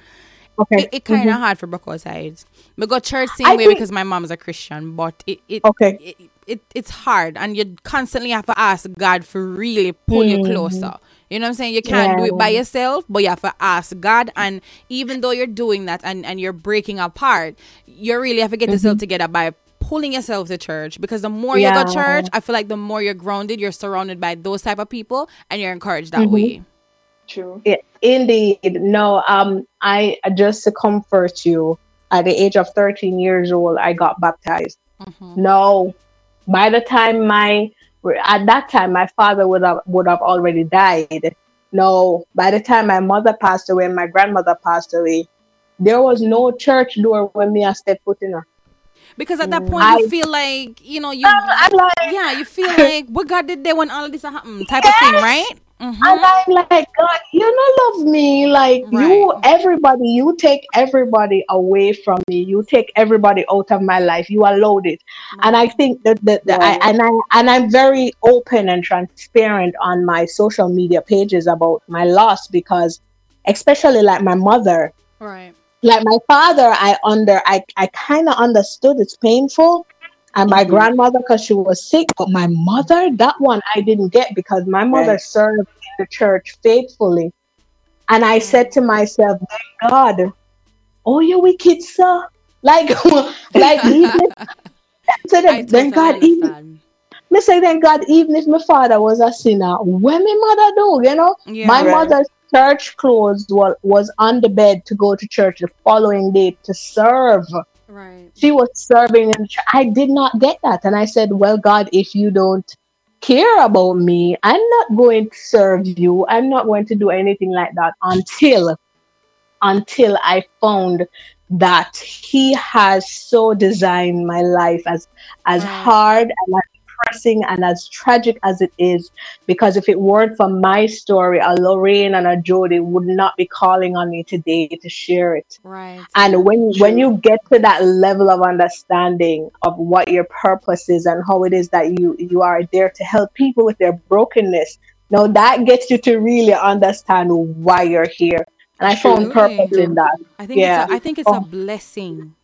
Okay. it, it kind of hard for broke outside we go church same I way think- because my mom's a christian but it it, Okay. it, it it's hard and you constantly have to ask god for really pull you closer you know what i'm saying you can't do it by Mm-hmm. Yourself but you have to ask god and even though you're doing that and and you're breaking apart you really have to get Mm-hmm. yourself together by pulling yourself to church because the more you go Yeah. church i feel like the more you're grounded you're surrounded by those type of people and you're encouraged that Mm-hmm. way true. Yeah, indeed. No, um, I just to comfort you. At the age of 13 years old, I got baptized. Mhm. No, by the time my at that time my father would have would have already died. No, by the time my mother passed away, and my grandmother passed away, there was no church door when me I stepped foot in her. Because at that point you feel like you know you I'm like, yeah you feel like what god did there when all of this happened type of thing right And hmm I'm like, God, you don't love me. Like you, everybody, you take everybody away from me. You take everybody out of my life. You allowed it. And I think that, that, that Right. I, and I and I'm very open and transparent on my social media pages about my loss because especially like my mother, right like my father, I under I, I kind of understood it's painful. And my Mhm. grandmother, because she was sick, but my mother, that one I didn't get because my mother Right. served in the church faithfully. And I said to myself, thank God, oh, you wicked, sir. Like, like even said, thank totally God, even, me say, thank God, even if my father was a sinner, what my mother do, you know? Yeah. My Right. mother's church clothes was, was on the bed to go to church the following day to serve. right She was serving in church. I did not get that. And I said, Well, God, if you don't care about me, I'm not going to serve you. I'm not going to do anything like that until until I found that he has so designed my life as as hard and as pressing and as tragic as it is because if it weren't for my story a lorraine and a jody would not be calling on me today to share it right and when when you get to that level of understanding of what your purpose is and how it is that you you are there to help people with their brokenness now that gets you to really understand why you're here and i found purpose in that i think Yeah. it's a, i think it's a Oh. blessing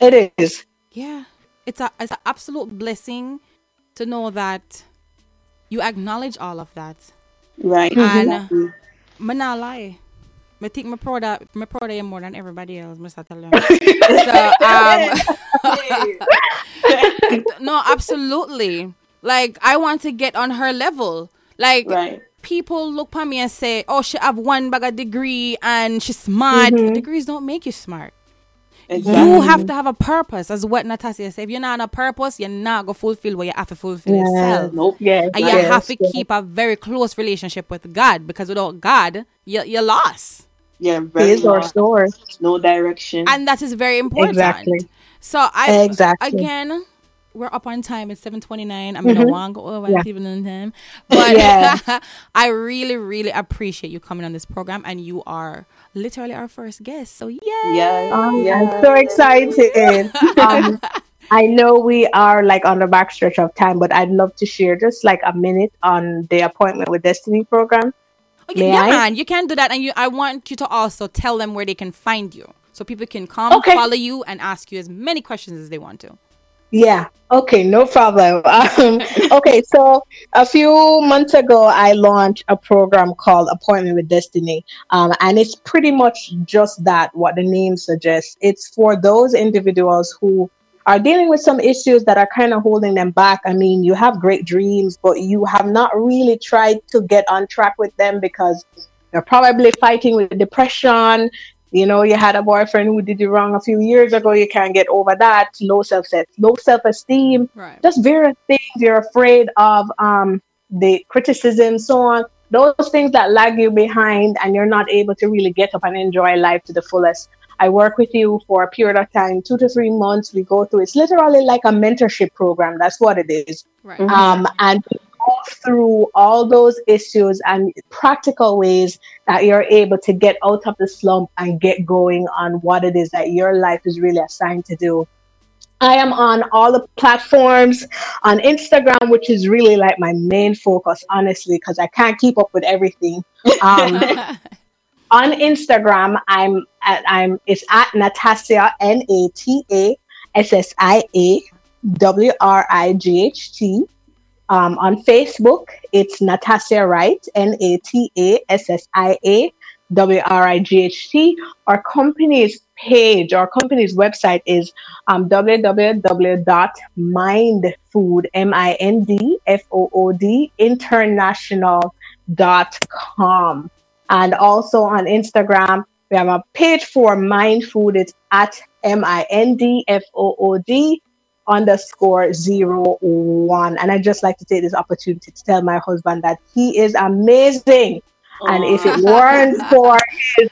It is. Yeah. It's a it's an absolute blessing to know that you acknowledge all of that. Right. And Exactly. me not lie. I think my proud of me proud more than everybody else, Mr. Tell them. so um No, absolutely. Like I want to get on her level. Like Right. people look at me and say, "Oh, she have one bag of degree and she's smart." Degrees don't make you smart. Exactly. You have to have a purpose, as what Natasha said. If you're not on a purpose, you're not gonna fulfill what you have to fulfill yourself. Nope. Yes. And you yes, have to yes. keep a very close relationship with God because without God, you you're lost. Yeah. He Very is our source. No direction. And that is very important. Exactly. So I Exactly. again we're up on time. It's seven twenty nine. I'm gonna want to go over Yeah. people in time. But Yeah. I really, really appreciate you coming on this program and you are literally our first guest. So yay! yeah. Um, yeah. I'm so excited. um, I know we are like on the backstretch of time, but I'd love to share just like a minute on the appointment with Destiny program. Okay, May yeah, I? man, you can do that, and you. I want you to also tell them where they can find you, so people can come, Okay. follow you, and ask you as many questions as they want to. Yeah. Okay. No problem. Um, okay. So a few months ago, I launched a program called Appointment with Destiny, um, and it's pretty much just that. What the name suggests. It's for those individuals who are dealing with some issues that are kind of holding them back. I mean, you have great dreams, but you have not really tried to get on track with them because you're probably fighting with depression. You know, you had a boyfriend who did you wrong a few years ago. You can't get over that. Low self low self esteem. Right. Just various things you're afraid of. Um, the criticism, so on. Those things that lag you behind, and you're not able to really get up and enjoy life to the fullest. I work with you for a period of time, two to three months. We go through. It's literally like a mentorship program. That's what it is Right. um, and we go through all those issues and practical ways that you're able to get out of the slump and get going on what it is that your life is really assigned to do. I am on all the platforms on Instagram, which is really like my main focus, honestly, because I can't keep up with everything. Um, on Instagram, I'm at, I'm it's at Natassia N A T A S S I A W R I G H T. Um, on Facebook, it's Natassia Wright N A T A S S I A W R I G H T. Our company's page, our company's website is um, www.mindfood M I N D F O O D international.com. And also on Instagram, we have a page for Mind Food. It's at M I N D F O O D underscore zero one. And I just like to take this opportunity to tell my husband that he is amazing. And if it weren't for his,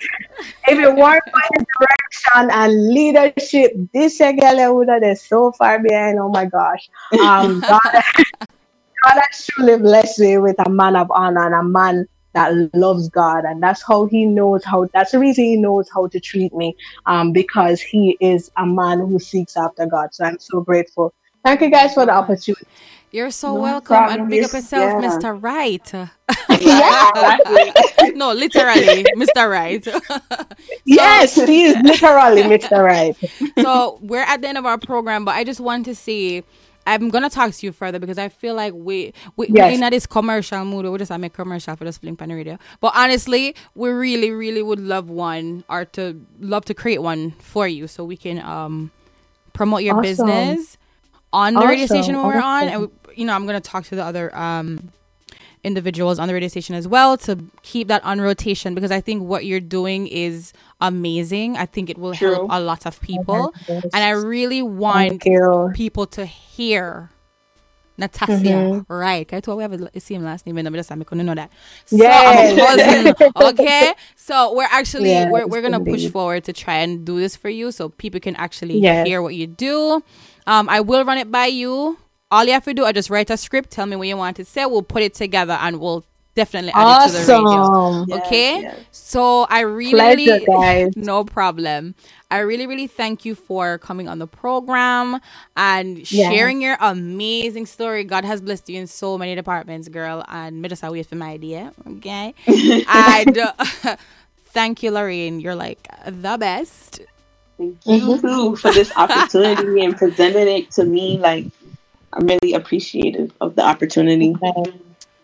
if it weren't for his direction and leadership, this girl would have so far behind. Oh my gosh. Um, God, God has truly blessed me with a man of honor and a man that loves God, and that's how he knows how. That's the reason he knows how to treat me, um, because he is a man who seeks after God. So I'm so grateful. Thank you guys for the opportunity. You're so No welcome, problem. and big up yourself, yeah. Mr. Right. Yeah. no, literally, Mr. Right. yes, he is literally Mr. Right. so we're at the end of our program, but I just want to say I'm gonna talk to you further because I feel like we we Yes. we're in this commercial mood. We just make commercial for this on the radio. But honestly, we really, really would love one or to love to create one for you so we can um promote your Awesome. business on the radio Awesome, station when we're on. And we, you know, I'm gonna talk to the other um individuals on the radio station as well to keep that on rotation because I think what you're doing is amazing. I think it will True. help a lot of people. And I really want people to hear Natassia, Mm-hmm. right? I thought we have a same last name, and I'm just I'm gonna know that. So Yes. I'm a cousin, okay. So we're actually Yes, we're, we're gonna push forward to try and do this for you, so people can actually Yes. hear what you do. Um, I will run it by you. All you have to do, I just write a script. Tell me what you want to say. We'll put it together, and we'll definitely add it to the radio. Awesome. Yes, Okay. yes. So I really, Pleasure, really, guys. no problem. I really, really thank you for coming on the program and Yeah. sharing your amazing story. God has blessed you in so many departments, girl. And me just a wait for my idea, okay? and uh, thank you, Lorraine. You're like the best. Thank you too for this opportunity and presenting it to me. Like, I'm really appreciative of the opportunity.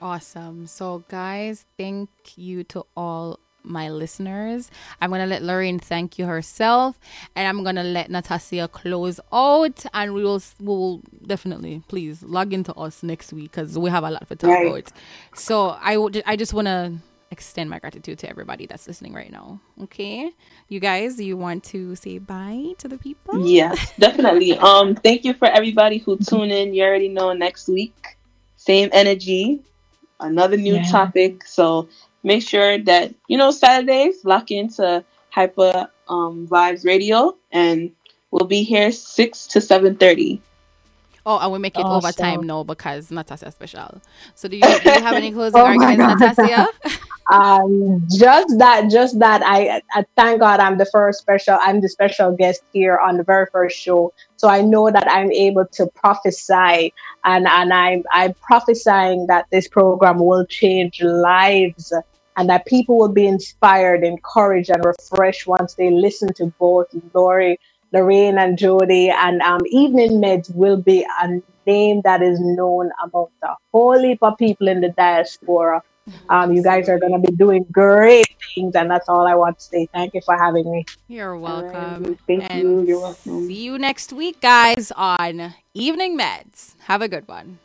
Awesome. So, guys, thank you to all my listeners. I'm gonna let Lorraine thank you herself, and I'm gonna let Natassia close out, and we will will definitely please log into us next week because we have a lot to talk Right. about. So I would I just wanna extend my gratitude to everybody that's listening right now. Okay, you guys, you want to say bye to the people? Yes, definitely. Um, thank you for everybody who tune in. You already know next week, same energy, another new Yeah. topic. So make sure that you know Saturdays lock into Hyper um, Vibes Radio, and we'll be here six to seven thirty. Oh, and we make it Awesome. overtime now because Natassia special. So do you, do you have any closing Oh my arguments, Natassia? Um, just that, just that. I, I thank God I'm the first special. I'm the special guest here on the very first show, so I know that I'm able to prophesy, and and I'm I'm prophesying that this program will change lives, and that people will be inspired, encouraged, and refreshed once they listen to both Lori, Lorraine, and Jody. And um, Evening Medz will be a name that is known among the whole heap of people in the diaspora. Um, you guys are going to be doing great things, and that's all I want to say. Thank you for having me. You're right. welcome. Thank and you. You're welcome. See you next week, guys, on Evening Medz. Have a good one.